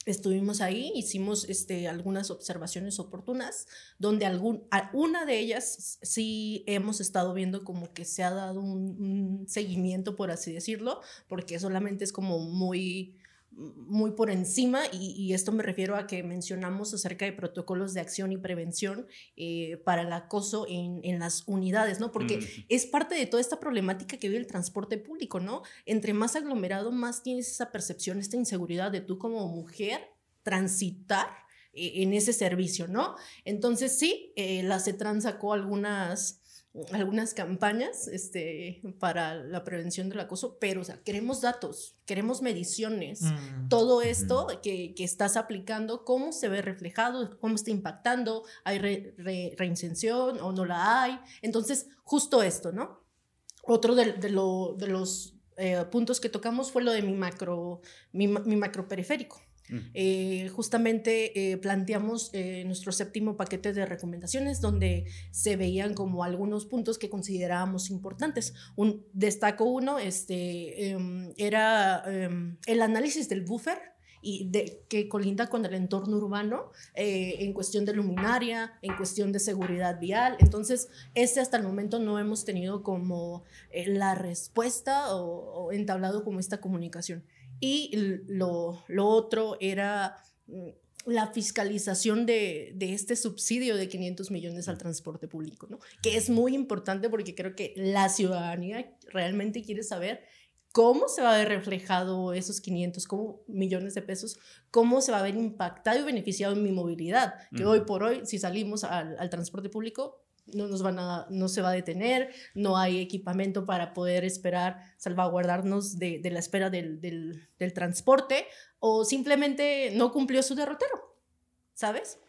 [SPEAKER 3] estuvimos ahí, hicimos este, algunas observaciones oportunas, donde algún, una de ellas sí hemos estado viendo como que se ha dado un seguimiento, por así decirlo, porque solamente es como muy muy por encima y, esto me refiero a que mencionamos acerca de protocolos de acción y prevención eh, para el acoso en, en, las unidades, ¿no? Porque es parte de toda esta problemática que vive el transporte público, ¿no? Entre más aglomerado, más tienes esa percepción, esta inseguridad de tú como mujer transitar eh, en ese servicio, ¿no? Entonces sí, eh, la CETRAN sacó algunas algunas campañas este, para la prevención del acoso, pero o sea, queremos datos, queremos mediciones, mm. todo esto que, que, estás aplicando, cómo se ve reflejado, cómo está impactando, hay re, o no la hay. Entonces, justo esto, ¿no? Otro de, de, lo, de los eh, puntos que tocamos fue lo de mi macro, mi, mi macro periférico. Eh, justamente eh, planteamos eh, nuestro séptimo paquete de recomendaciones donde se veían como algunos puntos que considerábamos importantes. Un, destaco uno, este, em, era em, el análisis del buffer y de, que colinda con el entorno urbano en cuestión de luminaria, en cuestión de seguridad vial. Entonces, ese hasta el momento no hemos tenido como la respuesta o, entablado como esta comunicación. Y lo, lo otro era mm, la fiscalización de, de, este subsidio de 500 millones al transporte público, ¿no? Que es muy importante porque creo que la ciudadanía realmente quiere saber cómo se va a ver reflejado esos 500 millones de pesos, cómo se va a ver impactado y beneficiado en mi movilidad, que hoy por hoy, si salimos al, al transporte público, no nos van a, no se va a detener, no hay equipamiento para poder esperar, salvaguardarnos de, de la espera del, del, del, transporte, o simplemente no cumplió su derrotero, ¿sabes?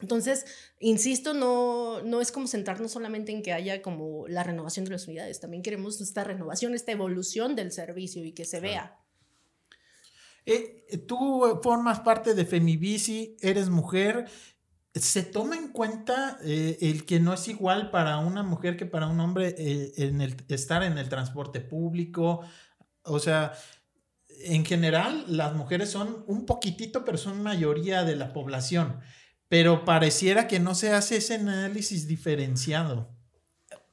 [SPEAKER 3] Entonces, insisto, no, no es como centrarnos solamente en que haya como la renovación de las unidades, también queremos esta renovación, esta evolución del servicio y que se vea.
[SPEAKER 2] Eh, tú formas parte de Femibici, eres mujer, se toma en cuenta eh, el que no es igual para una mujer que para un hombre eh, en el, estar en el transporte público. O sea, en general las mujeres son un poquitito, pero son mayoría de la población. Pero pareciera que no se hace ese análisis diferenciado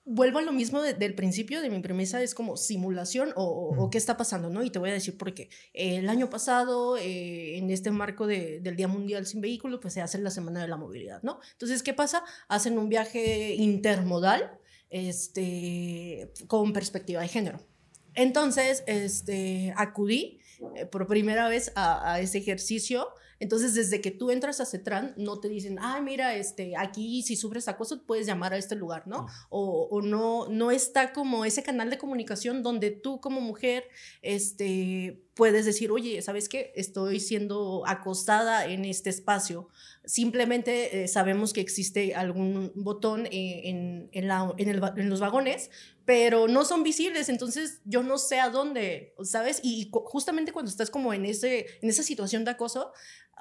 [SPEAKER 3] vuelvo a lo mismo del principio de mi premisa, es como simulación o, qué está pasando, ¿no? Y te voy a decir por qué. el año pasado, eh, en este marco del Día Mundial sin Vehículo, pues se hace la Semana de la Movilidad, ¿no? Entonces, ¿qué pasa? Hacen un viaje intermodal este, con perspectiva de género. Entonces, este, acudí eh, por primera vez a, a ese ejercicio entonces, desde que tú entras a CETRAN, no te dicen, ah, mira, este, aquí si sufres acoso puedes llamar a este lugar, ¿no? O, o, no, no está como ese canal de comunicación donde tú como mujer, este, puedes decir, oye, ¿sabes qué? Estoy siendo acostada en este espacio. Simplemente eh, sabemos que existe algún botón eh, en, en, la, en, el, en, los vagones, pero no son visibles, entonces yo no sé a dónde, ¿sabes? Y justamente cuando estás como en, ese, en esa situación de acoso,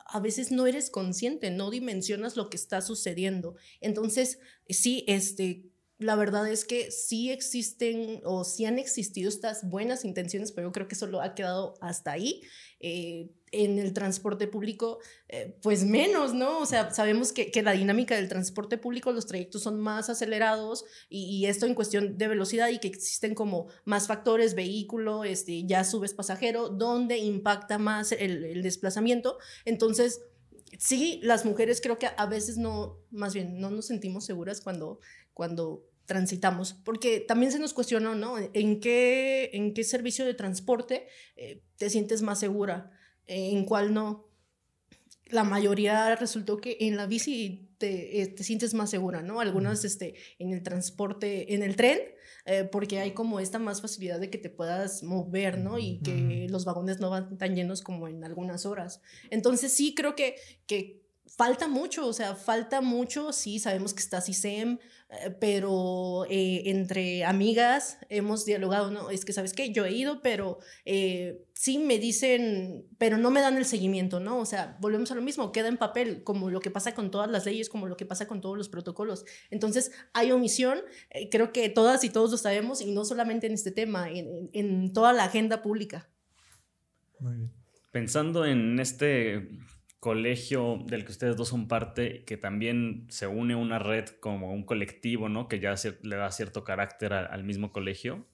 [SPEAKER 3] a veces no eres consciente, no dimensionas lo que está sucediendo. Entonces, sí, este, la verdad es que sí existen o sí han existido estas buenas intenciones, pero yo creo que solo ha quedado hasta ahí. Eh, en el transporte público, eh, pues menos, ¿no? O sea, sabemos que, que, la dinámica del transporte público, los trayectos son más acelerados y, esto en cuestión de velocidad y que existen como más factores, vehículo, este, ya subes pasajero, donde impacta más el, el desplazamiento. Entonces, sí, las mujeres creo que a veces no, más bien, no nos sentimos seguras cuando cuando transitamos, porque también se nos cuestionó, ¿no? ¿En qué, en qué servicio de transporte eh, te sientes más segura? ¿En cuál no? La mayoría resultó que en la bici te, eh, te sientes más segura, ¿no? Algunas este, en el transporte, en el tren, eh, porque hay como esta más facilidad de que te puedas mover, ¿no? Y que los vagones no van tan llenos como en algunas horas. Entonces sí creo que, que falta mucho, o sea, falta mucho, sí, sabemos que está CISEM, eh, pero eh, entre amigas hemos dialogado, ¿no? Es que, ¿sabes qué? Yo he ido, pero eh, sí me dicen, pero no me dan el seguimiento, ¿no? O sea, volvemos a lo mismo, queda en papel, como lo que pasa con todas las leyes, como lo que pasa con todos los protocolos. Entonces, hay omisión, creo que todas y todos lo sabemos, y no solamente en este tema, en, en toda la agenda pública.
[SPEAKER 1] Muy bien. Pensando en este colegio del que ustedes dos son parte, que también se une una red como un colectivo, ¿no? Que ya le da cierto carácter al mismo colegio.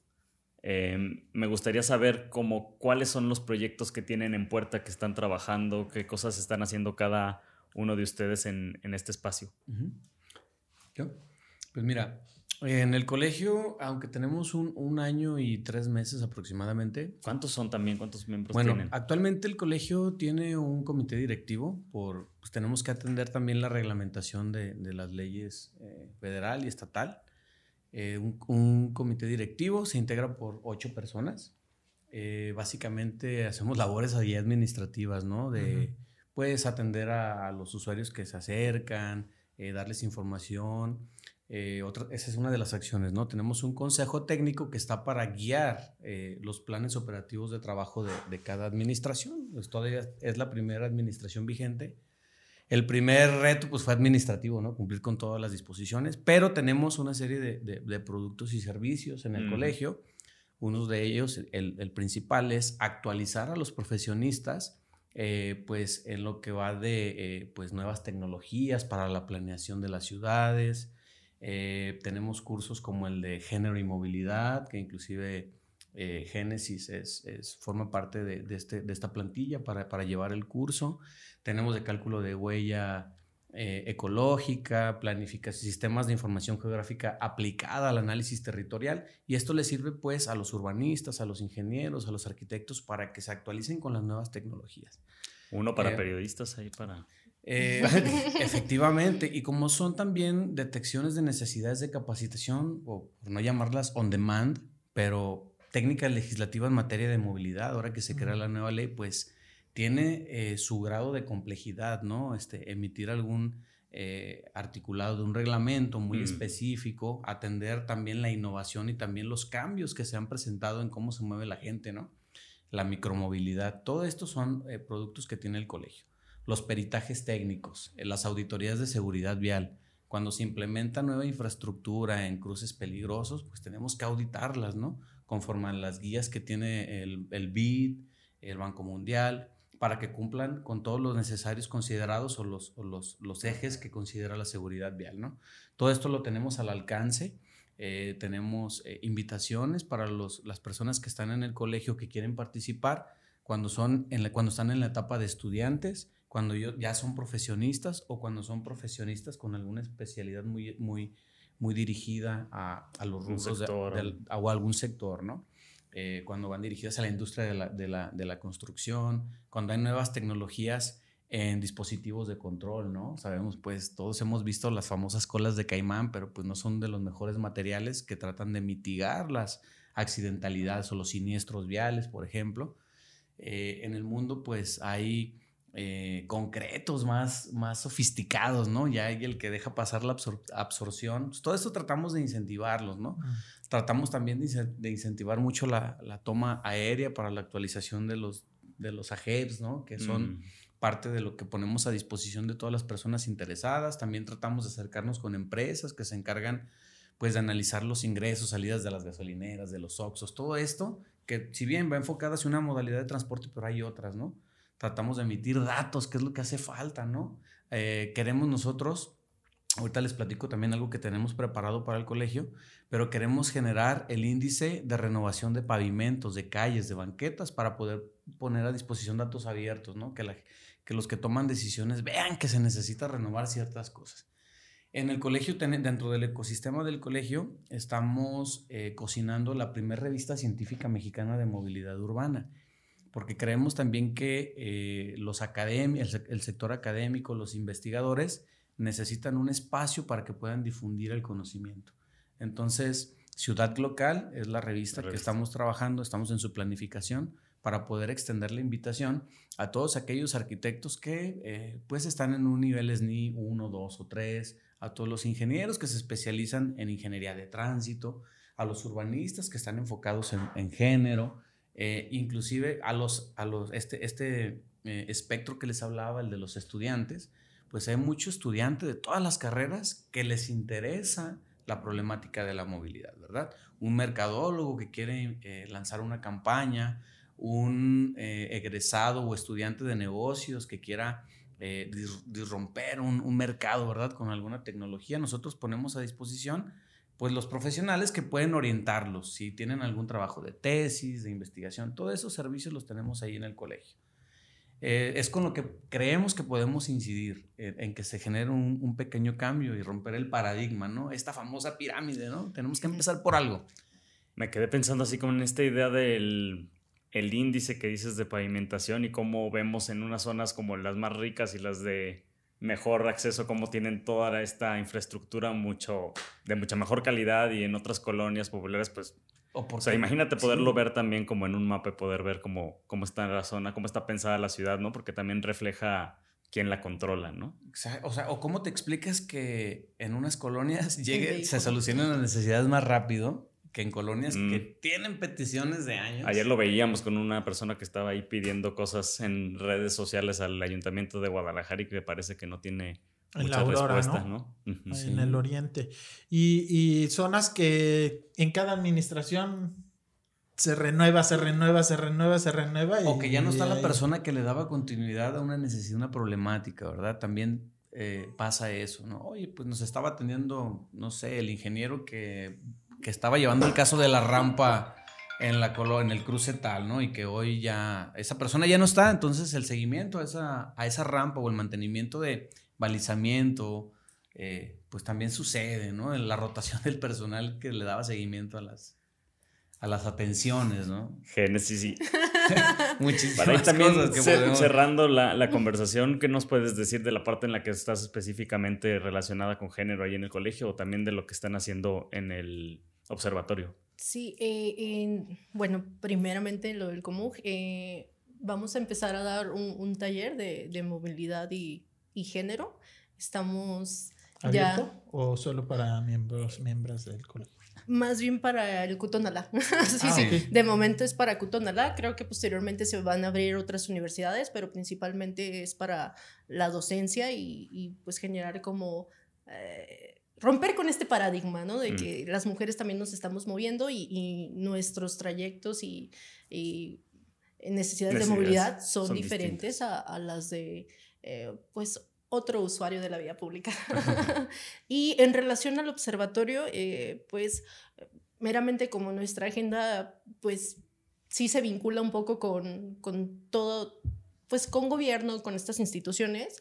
[SPEAKER 1] Em, me gustaría saber cómo, cuáles son los proyectos que tienen en puerta, que están trabajando, qué cosas están haciendo cada uno de ustedes en, este espacio.
[SPEAKER 4] Pues mira, en el colegio, aunque tenemos un, año y tres meses aproximadamente.
[SPEAKER 1] ¿Cuántos son también? ¿Cuántos miembros
[SPEAKER 4] bueno,
[SPEAKER 1] tienen?
[SPEAKER 4] Actualmente el colegio tiene un comité directivo. Por, pues tenemos que atender también la reglamentación de, las leyes eh, federal y estatal. Eh, un, comité directivo se integra por ocho personas. Eh, básicamente hacemos labores allí administrativas, ¿no? De, pues, atender a, a, los usuarios que se acercan, darles información. Eh, esa es una de las acciones, ¿no? Tenemos un consejo técnico que está para guiar eh, los planes operativos de trabajo de, cada administración. Pues todavía es la primera administración vigente. El primer reto pues, fue administrativo, ¿no? Cumplir con todas las disposiciones, pero tenemos una serie de, productos y servicios en el colegio. Uno de ellos, el, principal, es actualizar a los profesionistas eh, pues en lo que va de pues nuevas tecnologías para la planeación de las ciudades, eh, tenemos cursos como el de género y movilidad, que inclusive eh, Génesis es, forma parte de, este, de, esta plantilla para, para, llevar el curso. Tenemos de cálculo de huella eh, ecológica, planificación, sistemas de información geográfica aplicada al análisis territorial. Y esto le sirve pues a los urbanistas, a los ingenieros, a los arquitectos para que se actualicen con las nuevas tecnologías.
[SPEAKER 1] Uno para periodistas ahí para...
[SPEAKER 4] Eh, (laughs) efectivamente, y como son también detecciones de necesidades de capacitación, o por no llamarlas on demand, pero técnicas legislativas en materia de movilidad, ahora que se crea la nueva ley, pues tiene eh, su grado de complejidad, ¿no? Este, emitir algún eh, articulado de un reglamento muy mm. específico, atender también la innovación y también los cambios que se han presentado en cómo se mueve la gente, ¿no? La micromovilidad, todo esto son productos que tiene el colegio los peritajes técnicos, eh, las auditorías de seguridad vial. Cuando se implementa nueva infraestructura en cruces peligrosos, pues tenemos que auditarlas, ¿no? Conforme a las guías que tiene el, el BID, el Banco Mundial, para que cumplan con todos los necesarios considerados o los, los, los, ejes que considera la seguridad vial, ¿no? Todo esto lo tenemos al alcance. Eh, tenemos eh, invitaciones para los, las personas que están en el colegio que quieren participar cuando, son en cuando están en la etapa de estudiantes cuando ya son profesionistas o cuando son profesionistas con alguna especialidad muy, muy, muy dirigida a, a los rubros de, o algún sector, ¿no? Eh, cuando van dirigidas a la industria de la, de, la, de la, construcción, cuando hay nuevas tecnologías en dispositivos de control, ¿no? Sabemos, pues, todos hemos visto las famosas colas de caimán, pero pues no son de los mejores materiales que tratan de mitigar las accidentalidades o los siniestros viales, por ejemplo. eh, en el mundo pues hay eh, concretos más, más sofisticados, ¿no? Ya hay el que deja pasar la absorción. Pues, todo esto tratamos de incentivarlos, ¿no? Tratamos también de, incentivar mucho la, toma aérea para la actualización de los, de los AGEPs, ¿no? Que son... Mm. parte de lo que ponemos a disposición de todas las personas interesadas. También tratamos de acercarnos con empresas que se encargan pues de analizar los ingresos, salidas de las gasolineras, de los Oxos, todo esto, que si bien va enfocada hacia una modalidad de transporte, pero hay otras, ¿no? Tratamos de emitir datos, que es lo que hace falta, ¿no? Eh, queremos nosotros, ahorita les platico también algo que tenemos preparado para el colegio, pero queremos generar el índice de renovación de pavimentos, de calles, de banquetas, para poder poner a disposición datos abiertos, ¿no? Que, los que toman decisiones vean que se necesita renovar ciertas cosas. En el colegio, dentro del ecosistema del colegio, estamos eh, cocinando la primera revista científica mexicana de movilidad urbana, porque creemos también que eh, los el, sector académico, los investigadores, necesitan un espacio para que puedan difundir el conocimiento. Entonces, Ciudad Local es la revista, que estamos trabajando, estamos en su planificación para poder extender la invitación a todos aquellos arquitectos que eh, pues están en un nivel SNI 1, 2 o 3, a todos los ingenieros que se especializan en ingeniería de tránsito, a los urbanistas que están enfocados en, género, eh, inclusive a los, a los, este, este eh, espectro que les hablaba, el de los estudiantes, pues hay muchos estudiantes de todas las carreras que les interesa la problemática de la movilidad, ¿verdad? Un mercadólogo que quiere eh, lanzar una campaña, un egresado o estudiante de negocios que quiera eh, disromper un, mercado, ¿verdad? Con alguna tecnología, nosotros ponemos a disposición pues los profesionales que pueden orientarlos, si tienen algún trabajo de tesis, de investigación, todos esos servicios los tenemos ahí en el colegio. Eh, es con lo que creemos que podemos incidir en, que se genere un, un, pequeño cambio y romper el paradigma, ¿no? Esta famosa pirámide, ¿no? Tenemos que empezar por algo.
[SPEAKER 1] Me quedé pensando así como en esta idea del el índice que dices de pavimentación y cómo vemos en unas zonas como las más ricas y las de mejor acceso, cómo tienen toda esta infraestructura mucho, de mucha mejor calidad y en otras colonias populares, pues... O, sea, imagínate poderlo ver también como en un mapa, poder ver cómo, cómo está la zona, cómo está pensada la ciudad, ¿no? Porque también refleja quién la controla, ¿no?
[SPEAKER 4] O sea, o cómo te explicas que en unas colonias (laughs) llegue, se solucionen las necesidades más rápido que en colonias que mm. tienen peticiones de años.
[SPEAKER 1] Ayer lo veíamos con una persona que estaba ahí pidiendo cosas en redes sociales al ayuntamiento de Guadalajara y que parece que no tiene en mucha respuesta, ¿no?
[SPEAKER 2] En el oriente. Y, zonas que en cada administración se renueva, se renueva, se renueva, se renueva.
[SPEAKER 4] o que ya no está la persona que le daba continuidad a una necesidad, una problemática, ¿verdad? También eh, pasa eso, ¿no? Oye, pues nos estaba atendiendo, no sé, el ingeniero que que estaba llevando el caso de la rampa en, la en el cruce tal, ¿no? Y que hoy ya esa persona ya no está, entonces el seguimiento a esa, a esa rampa o el mantenimiento de balizamiento, eh, pues también sucede, ¿no? En la rotación del personal que le daba seguimiento a las, a las atenciones, ¿no?
[SPEAKER 1] Génesis, sí. (laughs) Muchísimas Para ahí también cerrando la, la, conversación, ¿qué nos puedes decir de la parte en la que estás específicamente relacionada con género ahí en el colegio o también de lo que están haciendo en el observatorio.
[SPEAKER 3] Sí, eh, bueno, primeramente lo del COMUG, eh, vamos a empezar a dar un, taller de, movilidad y, género. Estamos
[SPEAKER 2] ¿Abierto ya... ¿O solo para miembros, miembros del colegio?
[SPEAKER 3] Más bien para el Cutonalá. sí, (laughs) ah, sí. De momento es para Cutonalá. Creo que posteriormente se van a abrir otras universidades, pero principalmente es para la docencia y, pues generar como eh, romper con este paradigma, ¿no? De mm. que las mujeres también nos estamos moviendo y, nuestros trayectos y, necesidades, de movilidad son, diferentes a, las de, eh, pues, otro usuario de la vía pública. (laughs) y en relación al observatorio, eh, pues, meramente como nuestra agenda, pues, sí se vincula un poco con, con todo, pues, con gobierno, con estas instituciones,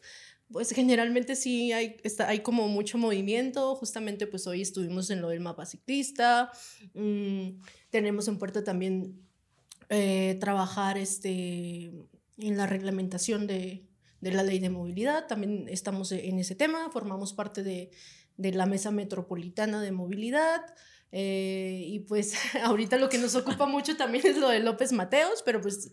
[SPEAKER 3] pues generalmente sí hay, está, hay como mucho movimiento. Justamente pues hoy estuvimos en lo del mapa ciclista. Mm, tenemos en puerta también eh, trabajar este, en la reglamentación de, de, la ley de movilidad. También estamos en ese tema. Formamos parte de, de la Mesa Metropolitana de Movilidad. Eh, y pues (laughs) ahorita lo que nos ocupa mucho también es lo de López Mateos, pero pues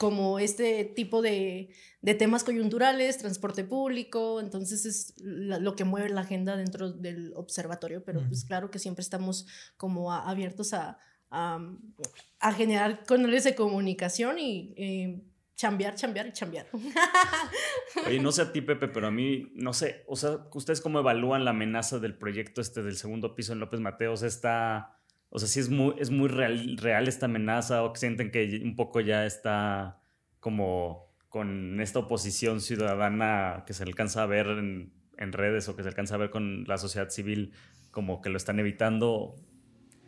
[SPEAKER 3] como este tipo de, de, temas coyunturales, transporte público, entonces es lo que mueve la agenda dentro del observatorio, pero pues claro que siempre estamos como abiertos a, a, generar canales de comunicación y eh, chambear, chambear y chambear. (laughs)
[SPEAKER 1] Oye, no sé a ti, Pepe, pero a mí, no sé, o sea, ¿ustedes cómo evalúan la amenaza del proyecto este del segundo piso en López Mateos? Está o sea, si es muy, es muy real, real esta amenaza o que sienten que un poco ya está como con esta oposición ciudadana que se alcanza a ver en, redes o que se alcanza a ver con la sociedad civil como que lo están evitando.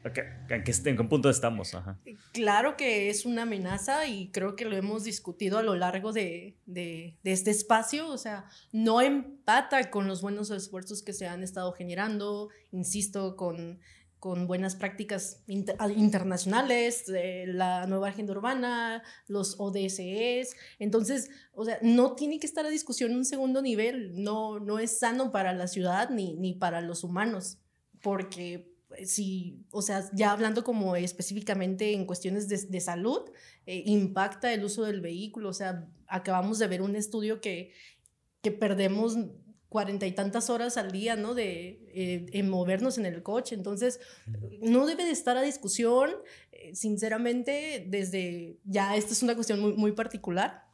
[SPEAKER 1] ¿En qué, punto estamos?
[SPEAKER 3] Claro que es una amenaza y creo que lo hemos discutido a lo largo de, de, este espacio. O sea, no empata con los buenos esfuerzos que se han estado generando, insisto, con con buenas prácticas ah, internacionales, la nueva agenda urbana, los ODSEs. Entonces, o sea, no tiene que estar a discusión un segundo nivel, no, no es sano para la ciudad ni, ni para los humanos, porque eh, si, o sea, ya hablando como específicamente en cuestiones de, salud, eh, impacta el uso del vehículo, o sea, acabamos de ver un estudio que, que perdemos cuarenta y tantas horas al día, ¿no? De eh, en movernos en el coche. Entonces, no debe de estar a discusión, eh, sinceramente, desde, ya esta es una cuestión muy, muy particular.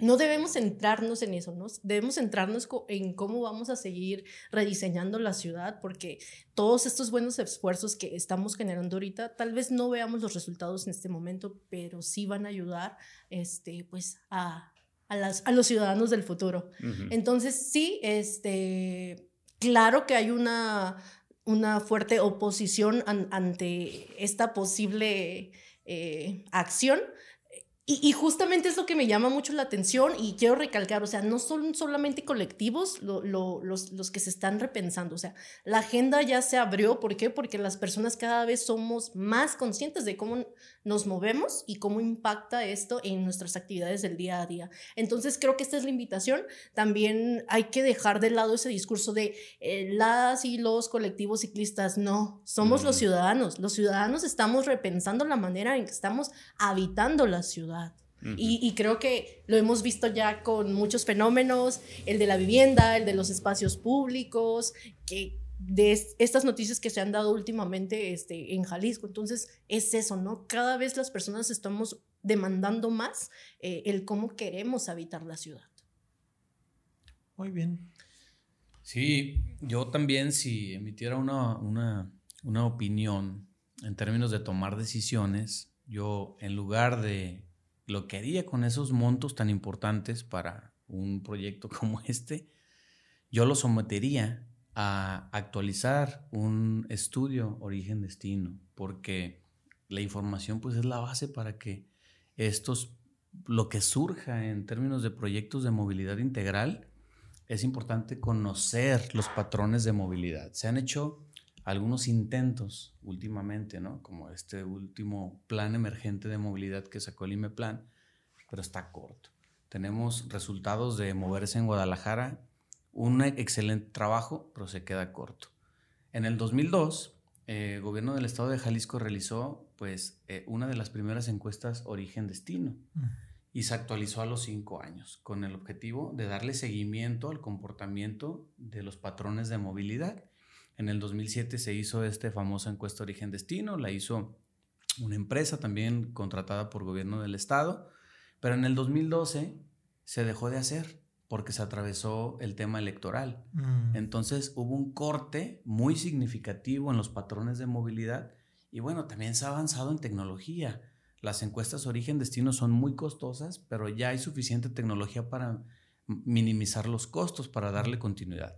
[SPEAKER 3] No debemos centrarnos en eso, ¿no? Debemos centrarnos en cómo vamos a seguir rediseñando la ciudad, porque todos estos buenos esfuerzos que estamos generando ahorita, tal vez no veamos los resultados en este momento, pero sí van a ayudar, este, pues, a, a, las, a los ciudadanos del futuro. Entonces, sí, este, claro que hay una, una fuerte oposición ante esta posible eh, acción, y, justamente es lo que me llama mucho la atención y quiero recalcar, o sea, no son solamente colectivos los, los, que se están repensando, o sea, la agenda ya se abrió, ¿por qué? Porque las personas cada vez somos más conscientes de cómo nos movemos y cómo impacta esto en nuestras actividades del día a día. Entonces, creo que esta es la invitación. También hay que dejar de lado ese discurso de eh, las y los colectivos ciclistas, no, somos los ciudadanos, los ciudadanos estamos repensando la manera en que estamos habitando la ciudad y, creo que lo hemos visto ya con muchos fenómenos, el de la vivienda, el de los espacios públicos, que de estas noticias que se han dado últimamente este, en Jalisco. Entonces, es eso, ¿no? Cada vez las personas estamos demandando más eh, el cómo queremos habitar la ciudad.
[SPEAKER 2] Muy bien.
[SPEAKER 4] Sí, yo también si emitiera una, una, una opinión en términos de tomar decisiones, yo en lugar de lo que haría con esos montos tan importantes para un proyecto (laughs) como este, yo lo sometería a actualizar un estudio origen-destino, porque la información pues es la base para que estos, lo que surja en términos de proyectos de movilidad integral, es importante conocer los patrones de movilidad. Se han hecho algunos intentos últimamente, ¿no? Como este último plan emergente de movilidad que sacó el IMEPLAN, pero está corto. Tenemos resultados de moverse en Guadalajara, un excelente trabajo, pero se queda corto. En el 2002, eh, el gobierno del estado de Jalisco realizó pues eh, una de las primeras encuestas origen-destino mm. y se actualizó a los cinco años con el objetivo de darle seguimiento al comportamiento de los patrones de movilidad en el 2007 se hizo esta famosa encuesta origen-destino, la hizo una empresa también contratada por gobierno del estado, pero en el 2012 se dejó de hacer porque se atravesó el tema electoral. Mm. Entonces hubo un corte muy significativo en los patrones de movilidad y bueno, también se ha avanzado en tecnología. Las encuestas origen-destino son muy costosas, pero ya hay suficiente tecnología para minimizar los costos, para darle continuidad.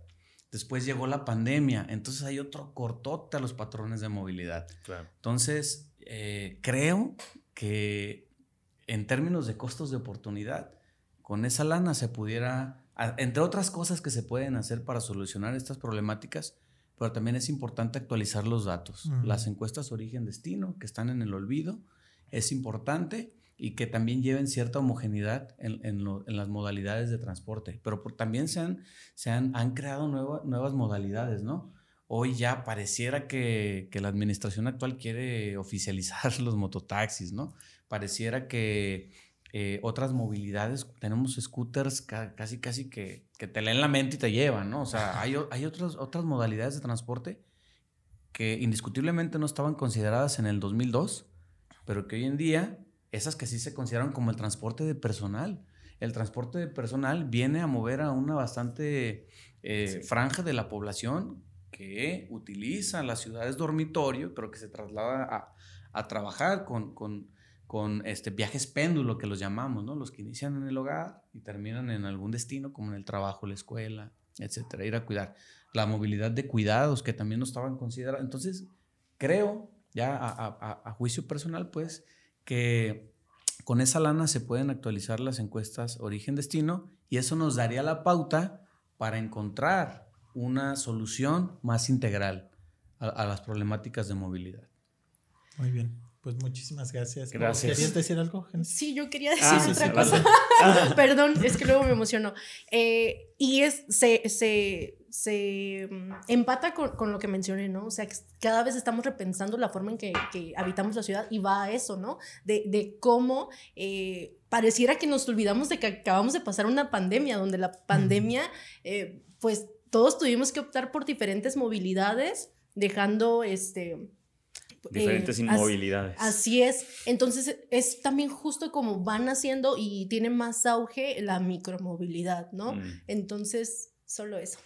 [SPEAKER 4] Después llegó la pandemia, entonces hay otro cortote a los patrones de movilidad. Entonces, eh, creo que en términos de costos de oportunidad, con esa lana se pudiera, entre otras cosas que se pueden hacer para solucionar estas problemáticas, pero también es importante actualizar los datos. Las encuestas origen-destino, que están en el olvido, es importante y que también lleven cierta homogeneidad en, las modalidades de transporte. Pero también se han, se han, creado nuevas modalidades, ¿no? Hoy ya pareciera que, la administración actual quiere oficializar (laughs) los mototaxis, ¿no? Pareciera que eh, otras movilidades. Tenemos scooters casi, casi que, que, te leen la mente y te llevan, ¿no? O sea, hay, hay otras, otras modalidades de transporte que indiscutiblemente no estaban consideradas en el 2002, pero que hoy en día, esas que sí se consideran como el transporte de personal. El transporte de personal viene a mover a una bastante eh, franja de la población que utiliza las ciudades dormitorio, pero que se traslada a, a trabajar con, con, con, este, viajes péndulo, que los llamamos, ¿no? Los que inician en el hogar y terminan en algún destino, como en el trabajo, la escuela, etcétera, ir a cuidar. La movilidad de cuidados, que también no estaban considerados. Entonces, creo, ya a, a, a juicio personal, pues, que con esa lana se pueden actualizar las encuestas origen-destino y eso nos daría la pauta para encontrar una solución más integral a, las problemáticas de movilidad.
[SPEAKER 2] Muy bien. Pues muchísimas gracias.
[SPEAKER 1] Gracias.
[SPEAKER 2] ¿Querías decir algo?
[SPEAKER 3] Sí, yo quería decir ah, otra cosa. (laughs) Perdón, es que luego me emocionó. Eh, y es, se, se, se mm, empata con, con, lo que mencioné, ¿no? O sea, cada vez estamos repensando la forma en que, que habitamos la ciudad y va a eso, ¿no? De, de cómo eh, pareciera que nos olvidamos de que acabamos de pasar una pandemia, donde la pandemia, eh, pues todos tuvimos que optar por diferentes movilidades, dejando este
[SPEAKER 1] diferentes eh, inmovilidades.
[SPEAKER 3] Así, es. Entonces es también justo como van haciendo y tiene más auge la micromovilidad, ¿no? Mm. Entonces, solo eso.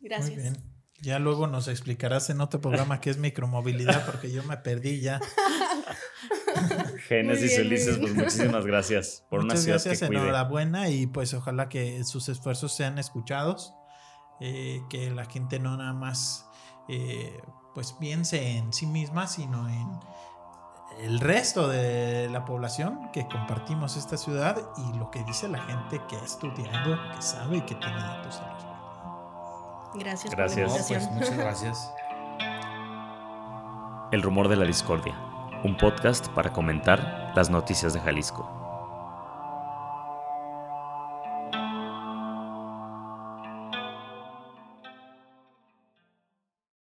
[SPEAKER 3] Gracias. Muy bien.
[SPEAKER 2] Ya luego nos explicarás en otro programa qué es micromovilidad, porque yo me perdí ya. (laughs)
[SPEAKER 1] Génesis Ulises, pues muchísimas gracias por
[SPEAKER 2] Muchas
[SPEAKER 1] una ciudad
[SPEAKER 2] gracias, enhorabuena y pues ojalá que sus esfuerzos sean escuchados, eh, que la gente no nada más eh, pues piense en sí misma, sino en el resto de la población que compartimos esta ciudad y lo que dice la gente que ha estudiado, que sabe y que tiene datos al
[SPEAKER 3] Gracias.
[SPEAKER 1] Gracias.
[SPEAKER 4] pues, muchas gracias.
[SPEAKER 1] El rumor de la discordia, un podcast para comentar las noticias de Jalisco.